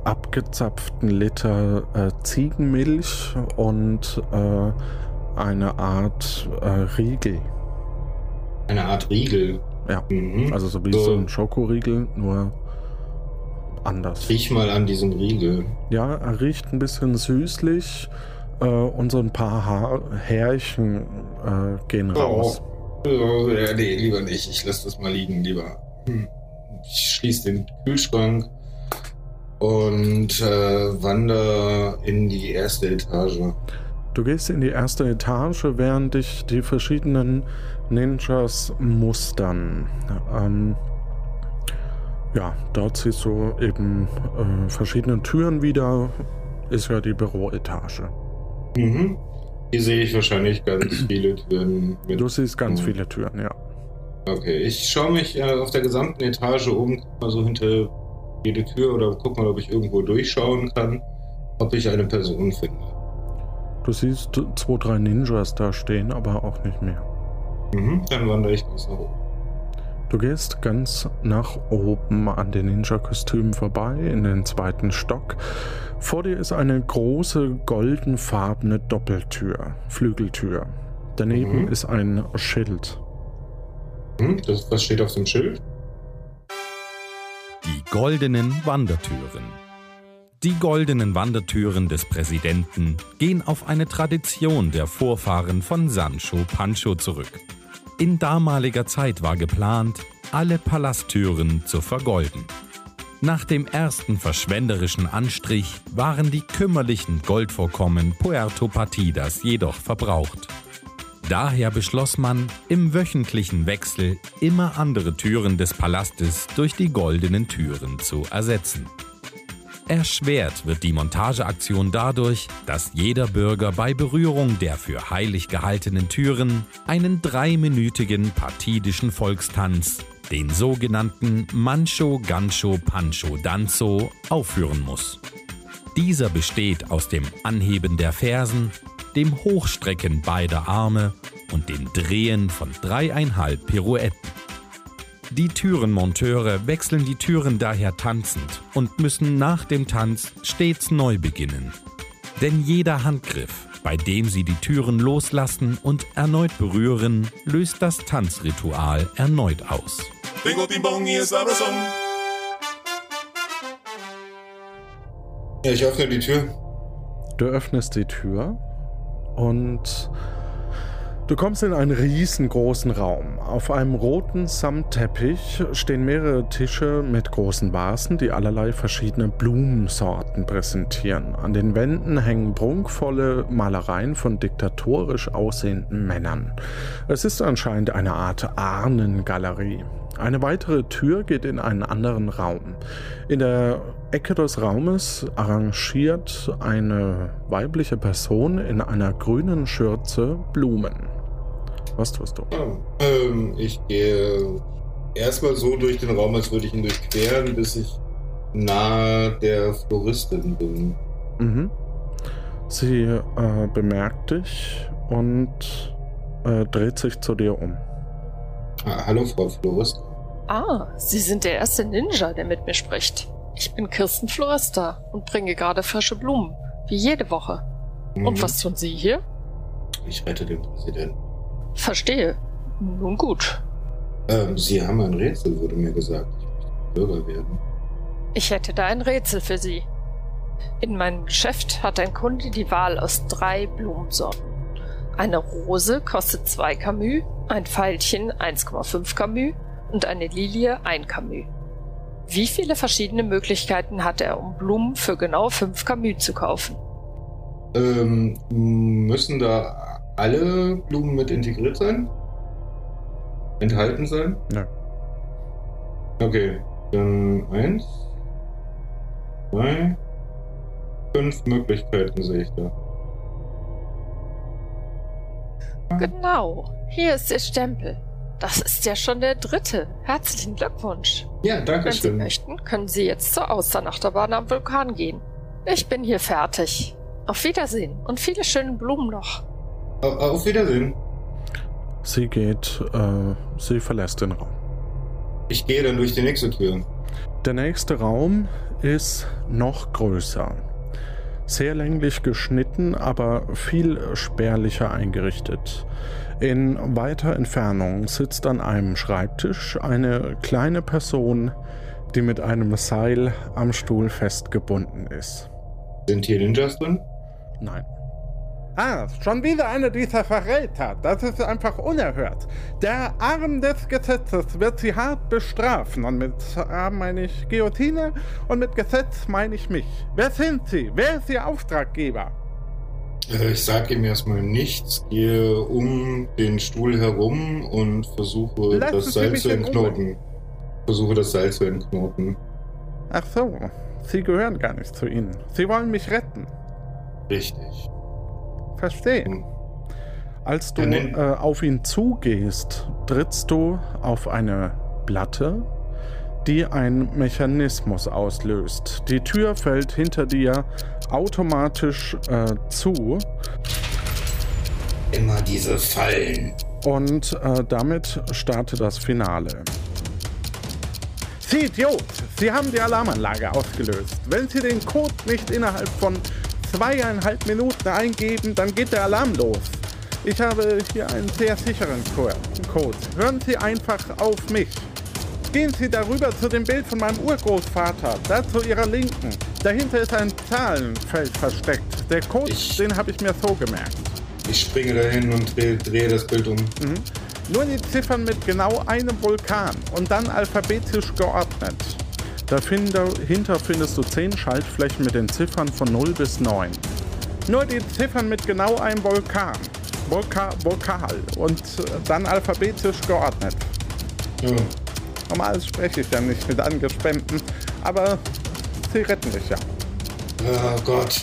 abgezapften Liter äh, Ziegenmilch und äh, eine Art äh, Riegel. Eine Art Riegel. Ja. Mhm. Also so wie So. so ein Schokoriegel, nur anders. Riech mal an diesem Riegel. Ja, er riecht ein bisschen süßlich äh, und so ein paar Haar Härchen äh, gehen raus. Oh, ja, nee, lieber nicht. Ich lasse das mal liegen, lieber. Hm. Ich schließe den Kühlschrank und äh, wandere in die erste Etage. Du gehst in die erste Etage, während dich die verschiedenen Ninjas mustern. Ähm, ja, dort siehst du eben äh, verschiedene Türen wieder. Ist ja die Büroetage. Mhm. Hier sehe ich wahrscheinlich ganz viele Türen. Du siehst ganz viele Türen, ja. Okay, ich schaue mich äh, auf der gesamten Etage um, guck mal so hinter jede Tür oder guck mal, ob ich irgendwo durchschauen kann, ob ich eine Person finde. Du siehst zwei, drei Ninjas da stehen, aber auch nicht mehr. Mhm. Dann wandere ich ganz nach oben. Du gehst ganz nach oben an den Ninja-Kostümen vorbei, in den zweiten Stock. Vor dir ist eine große goldenfarbene Doppeltür, Flügeltür. Daneben Mhm. ist ein Schild. Hm? Das, was steht auf dem Schild? Die goldenen Wandertüren. Die goldenen Wandertüren des Präsidenten gehen auf eine Tradition der Vorfahren von Sancho Pancho zurück. In damaliger Zeit war geplant, alle Palasttüren zu vergolden. Nach dem ersten verschwenderischen Anstrich waren die kümmerlichen Goldvorkommen Puerto Partidas jedoch verbraucht. Daher beschloss man, im wöchentlichen Wechsel immer andere Türen des Palastes durch die goldenen Türen zu ersetzen. Erschwert wird die Montageaktion dadurch, dass jeder Bürger bei Berührung der für heilig gehaltenen Türen einen dreiminütigen partidischen Volkstanz, den sogenannten Mancho Gancho Pancho Danzo, aufführen muss. Dieser besteht aus dem Anheben der Fersen, dem Hochstrecken beider Arme und dem Drehen von dreieinhalb Pirouetten. Die Türenmonteure wechseln die Türen daher tanzend und müssen nach dem Tanz stets neu beginnen. Denn jeder Handgriff, bei dem sie die Türen loslassen und erneut berühren, löst das Tanzritual erneut aus. Es sabrosón. Ja, ich öffne die Tür. Du öffnest die Tür und du kommst in einen riesengroßen Raum. Auf einem roten Samtteppich stehen mehrere Tische mit großen Vasen, die allerlei verschiedene Blumensorten präsentieren. An den Wänden hängen prunkvolle Malereien von diktatorisch aussehenden Männern. Es ist anscheinend eine Art Ahnengalerie. Eine weitere Tür geht in einen anderen Raum. In der Ecke des Raumes arrangiert eine weibliche Person in einer grünen Schürze Blumen. Was tust du? Ähm, ich gehe erstmal so durch den Raum, als würde ich ihn durchqueren, bis ich nahe der Floristin bin. Mhm. Sie äh, bemerkt dich und äh, dreht sich zu dir um. Ah, hallo, Frau Florist. Ah, Sie sind der erste Ninja, der mit mir spricht. Ich bin Kirsten Florista und bringe gerade frische Blumen, wie jede Woche. Und Mhm. was tun Sie hier? Ich rette den Präsidenten. Verstehe. Nun gut. Ähm, Sie haben ein Rätsel, wurde mir gesagt. Ich möchte Bürger werden. Ich hätte da ein Rätsel für Sie. In meinem Geschäft hat ein Kunde die Wahl aus drei Blumensorten. Eine Rose kostet 2 Camus, ein Veilchen 1,5 Camus und eine Lilie 1 Camus. Wie viele verschiedene Möglichkeiten hat er, um Blumen für genau 5 Camus zu kaufen? Ähm, müssen da alle Blumen mit integriert sein? Enthalten sein? Nö. Okay, dann eins, zwei, fünf Möglichkeiten sehe ich da. Genau, hier ist Ihr Stempel. Das ist ja schon der dritte. Herzlichen Glückwunsch. Ja, danke Wenn Sie schön. möchten, können Sie jetzt zur Austernachterbahn am Vulkan gehen. Ich bin hier fertig. Auf Wiedersehen und viele schöne Blumen noch. Au- Auf Wiedersehen. Sie geht, äh, sie verlässt den Raum. Ich gehe dann durch die nächste Tür. Der nächste Raum ist noch größer. Sehr länglich geschnitten, aber viel spärlicher eingerichtet. In weiter Entfernung sitzt an einem Schreibtisch eine kleine Person, die mit einem Seil am Stuhl festgebunden ist. Sind hier Ninjas drin? Nein. Ah, schon wieder einer dieser Verräter. Das ist einfach unerhört. Der Arm des Gesetzes wird sie hart bestrafen. Und mit Arm meine ich Guillotine und mit Gesetz meine ich mich. Wer sind Sie? Wer ist Ihr Auftraggeber? Äh, Ich sage ihm erstmal nichts, gehe um den Stuhl herum und versuche Lassen das Seil zu entknoten. Versuche das Seil zu entknoten. Ach so, Sie gehören gar nicht zu Ihnen. Sie wollen mich retten. Richtig. Verstehe. Hm. Als du äh, auf ihn zugehst, trittst du auf eine Platte, die einen Mechanismus auslöst. Die Tür fällt hinter dir automatisch äh, zu Immer diese Fallen. und äh, damit startet das Finale. Sie Idiot! Sie haben die Alarmanlage ausgelöst. Wenn Sie den Code nicht innerhalb von zweieinhalb Minuten eingeben, dann geht der Alarm los. Ich habe hier einen sehr sicheren Co- Code. Hören Sie einfach auf mich. Gehen Sie darüber zu dem Bild von meinem Urgroßvater, da zu Ihrer Linken. Dahinter ist ein Zahlenfeld versteckt. Der Code, Ich- den habe ich mir so gemerkt. Ich springe dahin und drehe, drehe das Bild um. Nur die Ziffern mit genau einem Vulkan und dann alphabetisch geordnet. Dahinter findest du 10 Schaltflächen mit den Ziffern von 0 bis 9. Nur die Ziffern mit genau einem Vulkan. Vulka Vokal und äh, dann alphabetisch geordnet. Ja. Normal spreche ich ja nicht mit Angespannten, aber sie retten dich ja. Oh Gott.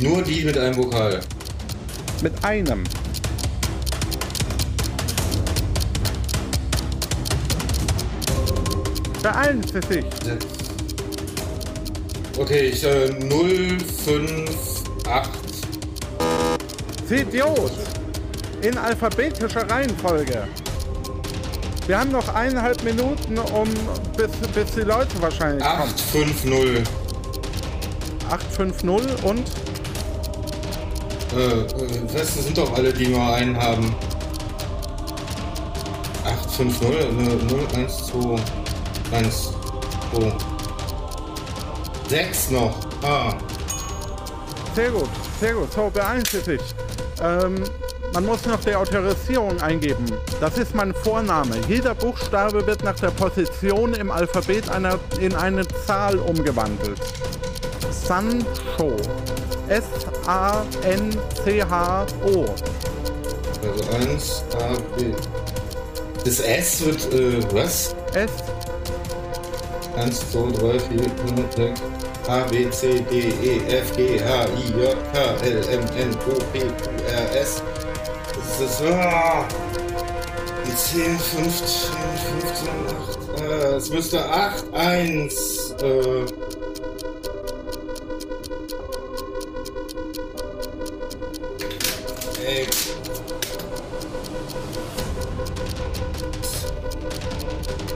Nur die mit einem Vokal. Mit einem. Beeilen Sie sich. Okay, ich äh, 0, 5, 8. Sie Idiot! In alphabetischer Reihenfolge. Wir haben noch eineinhalb Minuten, um bis, bis die Leute wahrscheinlich kommen. 8, 5, 0. 850 und Äh, äh, das sind doch alle, die nur einen haben. 8, 5, 0, 0, 1, 2, 1, 2. 6 noch. Ah. sehr gut, sehr gut. So, beeilen Sie sich. Ähm, man muss noch die Autorisierung eingeben. Das ist mein Vorname. Jeder Buchstabe wird nach der Position im Alphabet einer, in eine Zahl umgewandelt. Sancho. S-A-N-C-H-O. Also 1, A, B. Das S wird, äh, was? S 1, 2, 3, 4, 5, 6, A, B, C, D, E, F, G, H, I, J, K, L, M, N, O, P, Q, R, S. Das ist, ah, 10, 15, 15, 8, äh, es müsste 8, 1, äh, ey.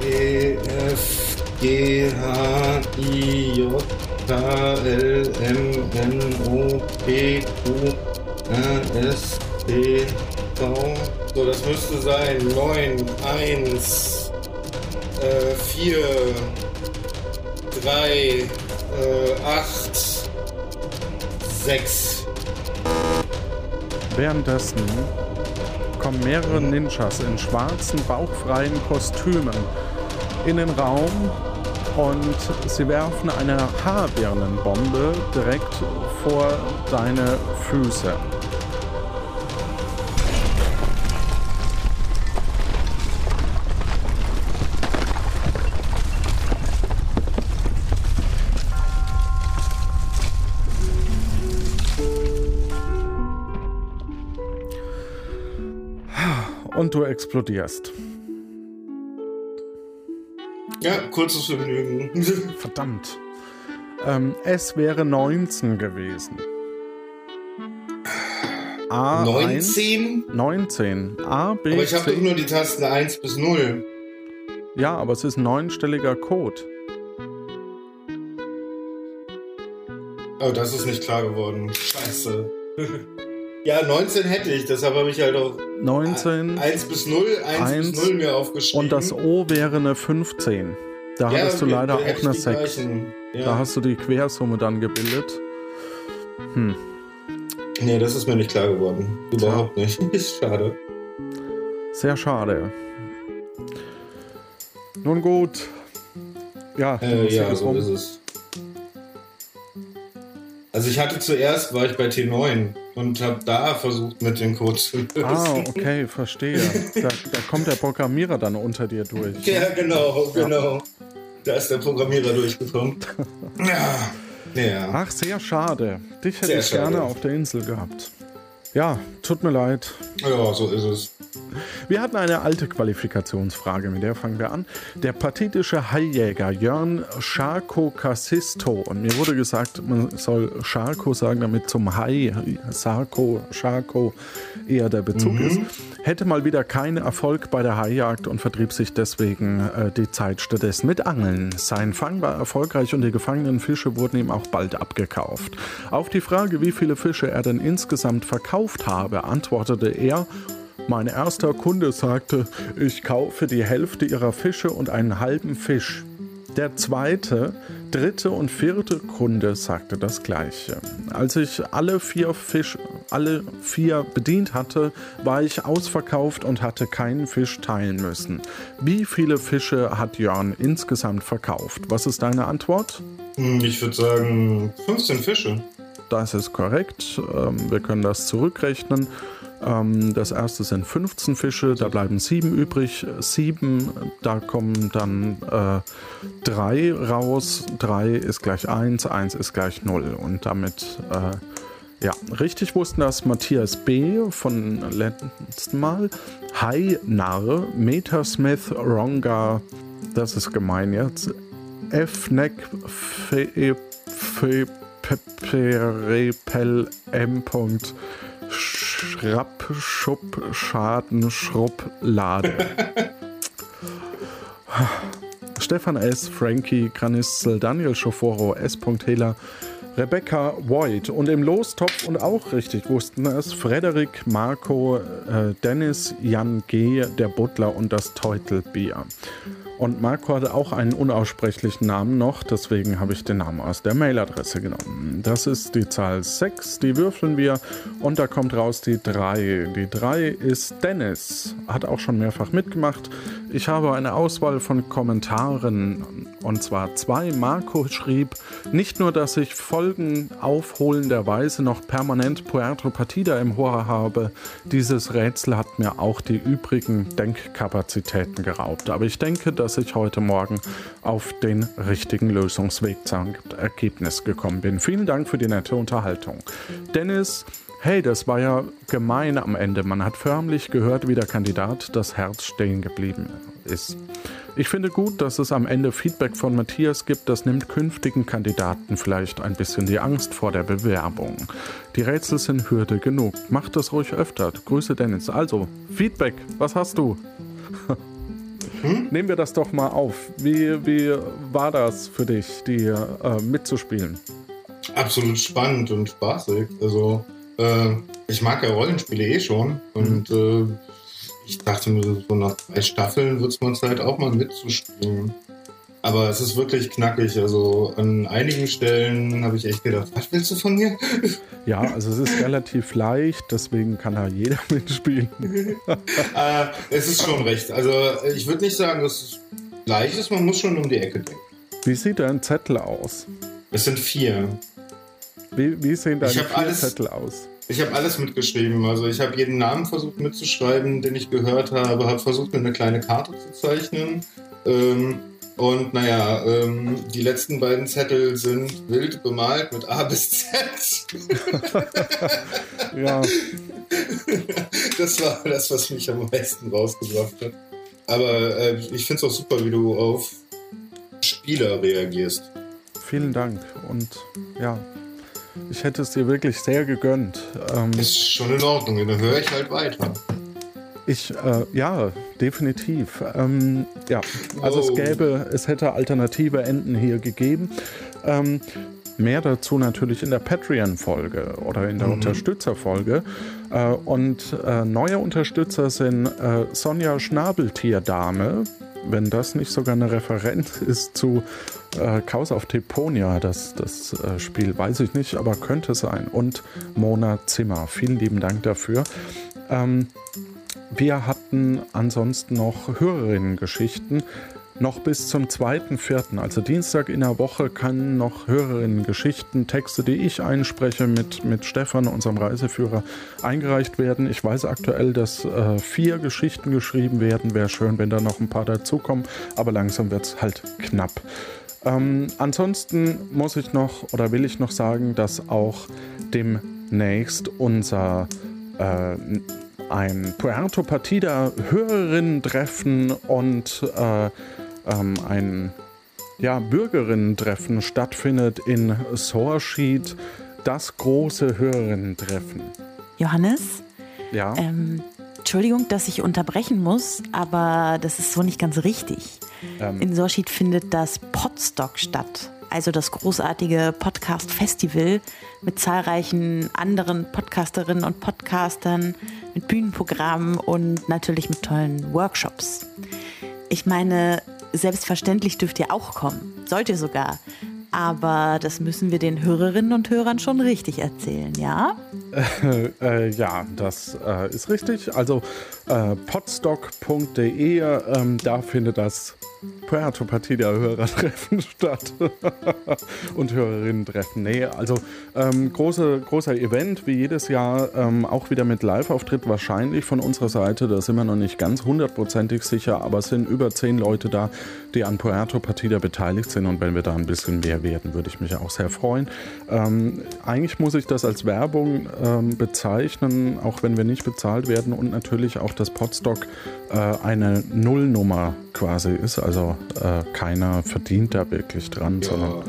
E, F, G, H, I, J, K, L, M, N, O, P, Q, So, das müsste sein 9, 1, äh, 4, 3, äh, 8, 6. Währenddessen kommen mehrere Ninjas in schwarzen, bauchfreien Kostümen in den Raum und sie werfen eine Haarbirnenbombe direkt vor deine Füße. Und du explodierst. Ja, kurzes Vergnügen. Verdammt. Ähm, es wäre 19 gewesen. A 19? 19. A, B, Aber ich habe doch nur die Tasten 1 bis 0. Ja, aber es ist ein neunstelliger Code. Oh, das ist nicht klar geworden. Scheiße. ja, 19 hätte ich, deshalb habe ich halt auch 19 1 bis 0, 1, Eins bis 0 mir aufgeschrieben. und das O wäre eine 15. Da Ja, hattest du wir- leider auch eine die 6. gleichen. Ja. Da hast du die Quersumme dann gebildet. Hm. Nee, das ist mir nicht klar geworden. Überhaupt nicht. Ist schade. Sehr schade. Nun gut. Ja, Äh, ja, ist so rum. ist es. Also ich hatte zuerst, war ich bei T9 und habe da versucht mit dem Code zu lösen. Ah, okay, verstehe. Da, da kommt der Programmierer dann unter dir durch. Ja, genau, genau. Da ist der Programmierer durchgekommen. ja. ja. Ach, sehr schade. Dich hätte Sehr ich gerne schade. auf der Insel gehabt. Ja, tut mir leid. Ja, so ist es. Wir hatten eine alte Qualifikationsfrage, mit der fangen wir an. Der pathetische Haijäger Jörn Scharko Kassisto, und mir wurde gesagt, man soll Scharko sagen, damit zum Hai, Sarko, Scharko eher der Bezug Mhm. ist, hätte mal wieder keinen Erfolg bei der Haijagd und vertrieb sich deswegen äh, die Zeit stattdessen mit Angeln. Sein Fang war erfolgreich und die gefangenen Fische wurden ihm auch bald abgekauft. Auf die Frage, wie viele Fische er denn insgesamt verkauft habe, antwortete er, mein erster Kunde sagte, ich kaufe die Hälfte ihrer Fische und einen halben Fisch. Der zweite, dritte und vierte Kunde sagte das gleiche. Als ich alle vier Fisch, alle vier bedient hatte, war ich ausverkauft und hatte keinen Fisch teilen müssen. Wie viele Fische hat Jörn insgesamt verkauft? Was ist deine Antwort? Hm, Ich würde sagen 15 Fische. Das ist korrekt. Ähm, wir können das zurückrechnen. Ähm, das erste sind 15 Fische, da bleiben sieben übrig. Sieben, da kommen dann äh, drei raus. Drei ist gleich eins, eins ist gleich null. Und damit, äh, ja, richtig wussten das Matthias B. von letzten Mal. Hi Narr, Metasmith, Ronga, das ist gemein jetzt. Fneck, Fe, Fe, Peperepel, M. Schrapp, Schupp, Schaden, Schrupp, Lade. Stefan S., Frankie, Graniszel, Daniel Schoforo, S. Hela, Rebecca Voigt und im Lostopf und auch richtig wussten es Frederik, Marco, äh, Dennis, Jan G., der Butler und das Teutelbier. Und Marco hatte auch einen unaussprechlichen Namen noch, deswegen habe ich den Namen aus der Mailadresse genommen. Das ist die Zahl 6, die würfeln wir und da kommt raus die 3. Die 3 ist Dennis, hat auch schon mehrfach mitgemacht. Ich habe eine Auswahl von Kommentaren und zwar zwei. Marco schrieb, nicht nur, dass ich Folgen aufholenderweise noch permanent Puerto Partida im Ohr habe, dieses Rätsel hat mir auch die übrigen Denkkapazitäten geraubt. Aber ich denke, dass dass ich heute Morgen auf den richtigen Lösungsweg zum Ergebnis gekommen bin. Vielen Dank für die nette Unterhaltung. Dennis, hey, das war ja gemein am Ende. Man hat förmlich gehört, wie der Kandidat das Herz stehen geblieben ist. Ich finde gut, dass es am Ende Feedback von Matthias gibt. Das nimmt künftigen Kandidaten vielleicht ein bisschen die Angst vor der Bewerbung. Die Rätsel sind Hürde genug. Macht das ruhig öfter. Grüße Dennis. Also, Feedback, was hast du? Hm? Nehmen wir das doch mal auf. Wie, wie war das für dich, die äh, mitzuspielen? Absolut spannend und spaßig. Also, äh, ich mag ja Rollenspiele eh schon und äh, ich dachte mir, so nach drei Staffeln wird es man Zeit auch mal mitzuspielen. Aber es ist wirklich knackig. Also an einigen Stellen habe ich echt gedacht, was willst du von mir? Ja, also es ist relativ leicht, deswegen kann da jeder mitspielen. äh, es ist schon recht. Also ich würde nicht sagen, dass es leicht ist, man muss schon um die Ecke denken. Wie sieht dein Zettel aus? Es sind vier. Wie, wie sehen deine vier alles, Zettel aus? Ich habe alles mitgeschrieben. Also ich habe jeden Namen versucht mitzuschreiben, den ich gehört habe, habe versucht, mir eine kleine Karte zu zeichnen. Ähm, und naja, ähm, die letzten beiden Zettel sind wild bemalt mit A bis Z. ja. Das war das, was mich am meisten rausgebracht hat. Aber äh, ich finde es auch super, wie du auf Spieler reagierst. Vielen Dank. Und ja, ich hätte es dir wirklich sehr gegönnt. Ähm, ist schon in Ordnung, dann höre ich halt weiter. Ich, äh, ja, definitiv. Ähm, ja, also oh. es gäbe, es hätte alternative Enden hier gegeben. Ähm, mehr dazu natürlich in der Patreon-Folge oder in der mhm. Unterstützer-Folge. Äh, und äh, neue Unterstützer sind äh, Sonja Schnabeltierdame, wenn das nicht sogar eine Referenz ist zu äh, Chaos auf Teponia, das, das äh, Spiel, weiß ich nicht, aber könnte sein. Und Mona Zimmer. Vielen lieben Dank dafür. Ähm, wir hatten ansonsten noch Hörerinnen-Geschichten. Noch bis zum 2.4., also Dienstag in der Woche, kann noch Hörerinnen-Geschichten, Texte, die ich einspreche, mit, mit Stefan, unserem Reiseführer, eingereicht werden. Ich weiß aktuell, dass äh, vier Geschichten geschrieben werden. Wäre schön, wenn da noch ein paar dazukommen, aber langsam wird es halt knapp. Ähm, ansonsten muss ich noch oder will ich noch sagen, dass auch demnächst unser äh, ein Puerto Partida Hörerinnen-Treffen und äh, ähm, ein ja, Bürgerinnen-Treffen stattfindet in Sorschied. Das große Hörerinnen-Treffen. Johannes? Ja. Ähm, Entschuldigung, dass ich unterbrechen muss, aber das ist so nicht ganz richtig. Ähm. In Sorschied findet das Podstock statt, also das großartige Podcast-Festival mit zahlreichen anderen Podcasterinnen und Podcastern, mit Bühnenprogrammen und natürlich mit tollen Workshops. Ich meine, selbstverständlich dürft ihr auch kommen, sollt ihr sogar. Aber das müssen wir den Hörerinnen und Hörern schon richtig erzählen, ja? Äh, äh, ja, das äh, ist richtig. Also äh, podstock.de, ähm, da findet das Puerto Partida Hörertreffen statt und Hörerinnen-Treffen. Nee, also ähm, große, großer Event, wie jedes Jahr, ähm, auch wieder mit Live-Auftritt wahrscheinlich von unserer Seite. Da sind wir noch nicht ganz hundertprozentig sicher, aber es sind über zehn Leute da, die an Puerto Partida beteiligt sind. Und wenn wir da ein bisschen mehr werden, würde ich mich auch sehr freuen. Ähm, eigentlich muss ich das als Werbung ähm, bezeichnen, auch wenn wir nicht bezahlt werden und natürlich auch das Podstock äh, eine Nullnummer quasi ist. Also äh, keiner verdient da wirklich dran, ja. sondern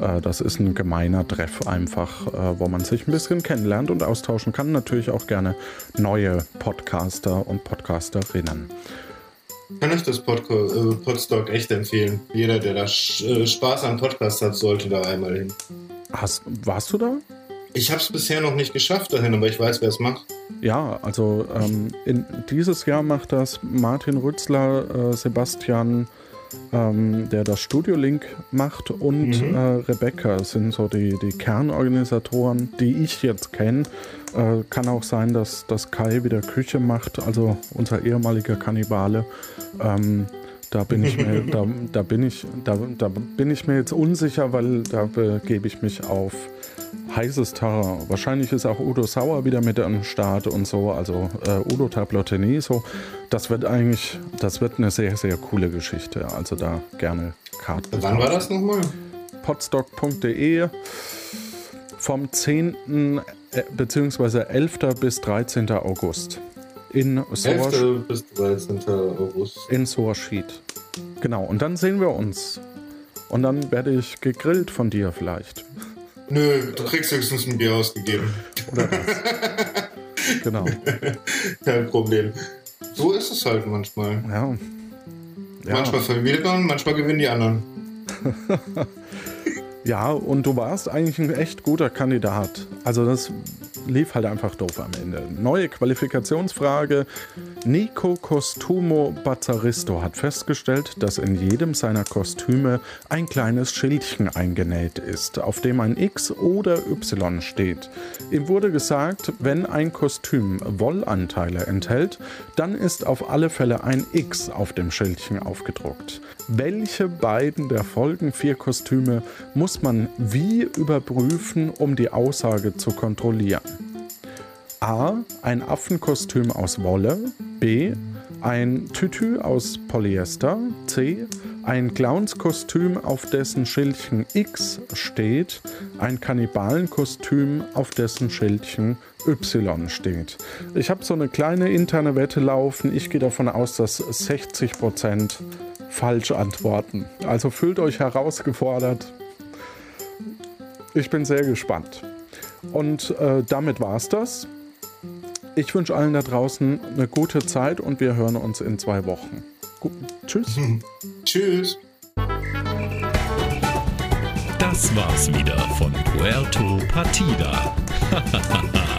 äh, das ist ein gemeiner Treff einfach, äh, wo man sich ein bisschen kennenlernt und austauschen kann. Natürlich auch gerne neue Podcaster und Podcasterinnen. Kann ich das Pod äh, Podstock echt empfehlen. Jeder, der da äh, Spaß an Podcasts hat, sollte da einmal hin. Hast, warst du da? Ich habe es bisher noch nicht geschafft dahin, aber ich weiß, wer es macht. Ja, also ähm, in, dieses Jahr macht das Martin Rützler, äh, Sebastian, ähm, der das Studio Link macht und mhm. äh, Rebecca sind so die, die Kernorganisatoren, die ich jetzt kenne. Äh, kann auch sein, dass, dass Kai wieder Küche macht, also unser ehemaliger Kannibale. Ähm, da bin ich mir, da, da, bin ich, da, da bin ich mir jetzt unsicher, weil da begebe ich mich auf heißes Terrain. Wahrscheinlich ist auch Udo Sauer wieder mit am Start und so, also äh, Udo Tablottini, so. Das wird eigentlich, das wird eine sehr, sehr coole Geschichte. Also da gerne Karten. Wann war das nochmal? podstock.de vom 10. Äh, bzw. 11. bis 13. August. In 11. bis 13. August. In Soarschied. Genau, und dann sehen wir uns. Und dann werde ich gegrillt von dir vielleicht. Nö, du kriegst höchstens ein Bier ausgegeben. Oder was? genau. Kein Problem. So ist es halt manchmal. Ja. ja. Manchmal verliert man, manchmal gewinnen die anderen. ja, und du warst eigentlich ein echt guter Kandidat. Also das lief halt einfach doof am Ende. Neue Qualifikationsfrage. Nico Costumo Bazzaristo hat festgestellt, dass in jedem seiner Kostüme ein kleines Schildchen eingenäht ist, auf dem ein X oder Y steht. Ihm wurde gesagt, wenn ein Kostüm Wollanteile enthält, dann ist auf alle Fälle ein X auf dem Schildchen aufgedruckt. Welche beiden der folgenden vier Kostüme muss man wie überprüfen, um die Aussage zu kontrollieren? A. Ein Affenkostüm aus Wolle. B. Ein Tütü aus Polyester. C. Ein Clownskostüm, auf dessen Schildchen X steht. Ein Kannibalenkostüm, auf dessen Schildchen Y steht. Ich habe so eine kleine interne Wette laufen. Ich gehe davon aus, dass 60% falsch antworten. Also fühlt euch herausgefordert. Ich bin sehr gespannt. Und äh, damit es das. Ich wünsche allen da draußen eine gute Zeit und wir hören uns in zwei Wochen. Gut, tschüss. tschüss. Das war's wieder von Puerto Partida.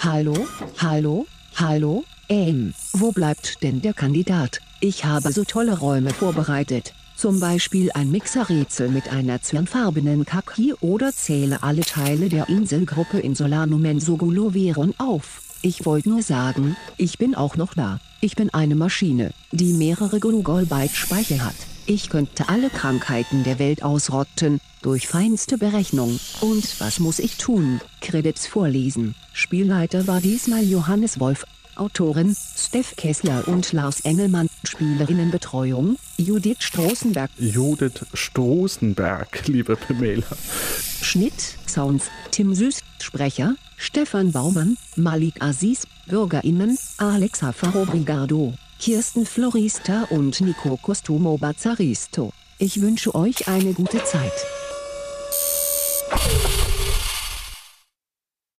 Hallo, hallo, hallo, ähm, wo bleibt denn der Kandidat? Ich habe so tolle Räume vorbereitet. Zum Beispiel ein Mixerrätsel mit einer zyanfarbenen Kaki oder zähle alle Teile der Inselgruppe in Solano Mensogulo Veron auf. Ich wollte nur sagen, ich bin auch noch da. Ich bin eine Maschine, die mehrere Google-Byte-Speicher hat. Ich könnte alle Krankheiten der Welt ausrotten, durch feinste Berechnung. Und was muss ich tun? Credits vorlesen. Spielleiter war diesmal Johannes Wolf, Autoren Steff Kessler und Lars Engelmann, Spielerinnenbetreuung Judith Stroßenberg. Judith Stroßenberg, liebe Pamela. Schnitt, Sounds, Tim Süß, Sprecher, Stefan Baumann, Malik Aziz, BürgerInnen, Alexa Farobrigado, Kirsten Florista und Nico Costumo Bazzaristo. Ich wünsche euch eine gute Zeit.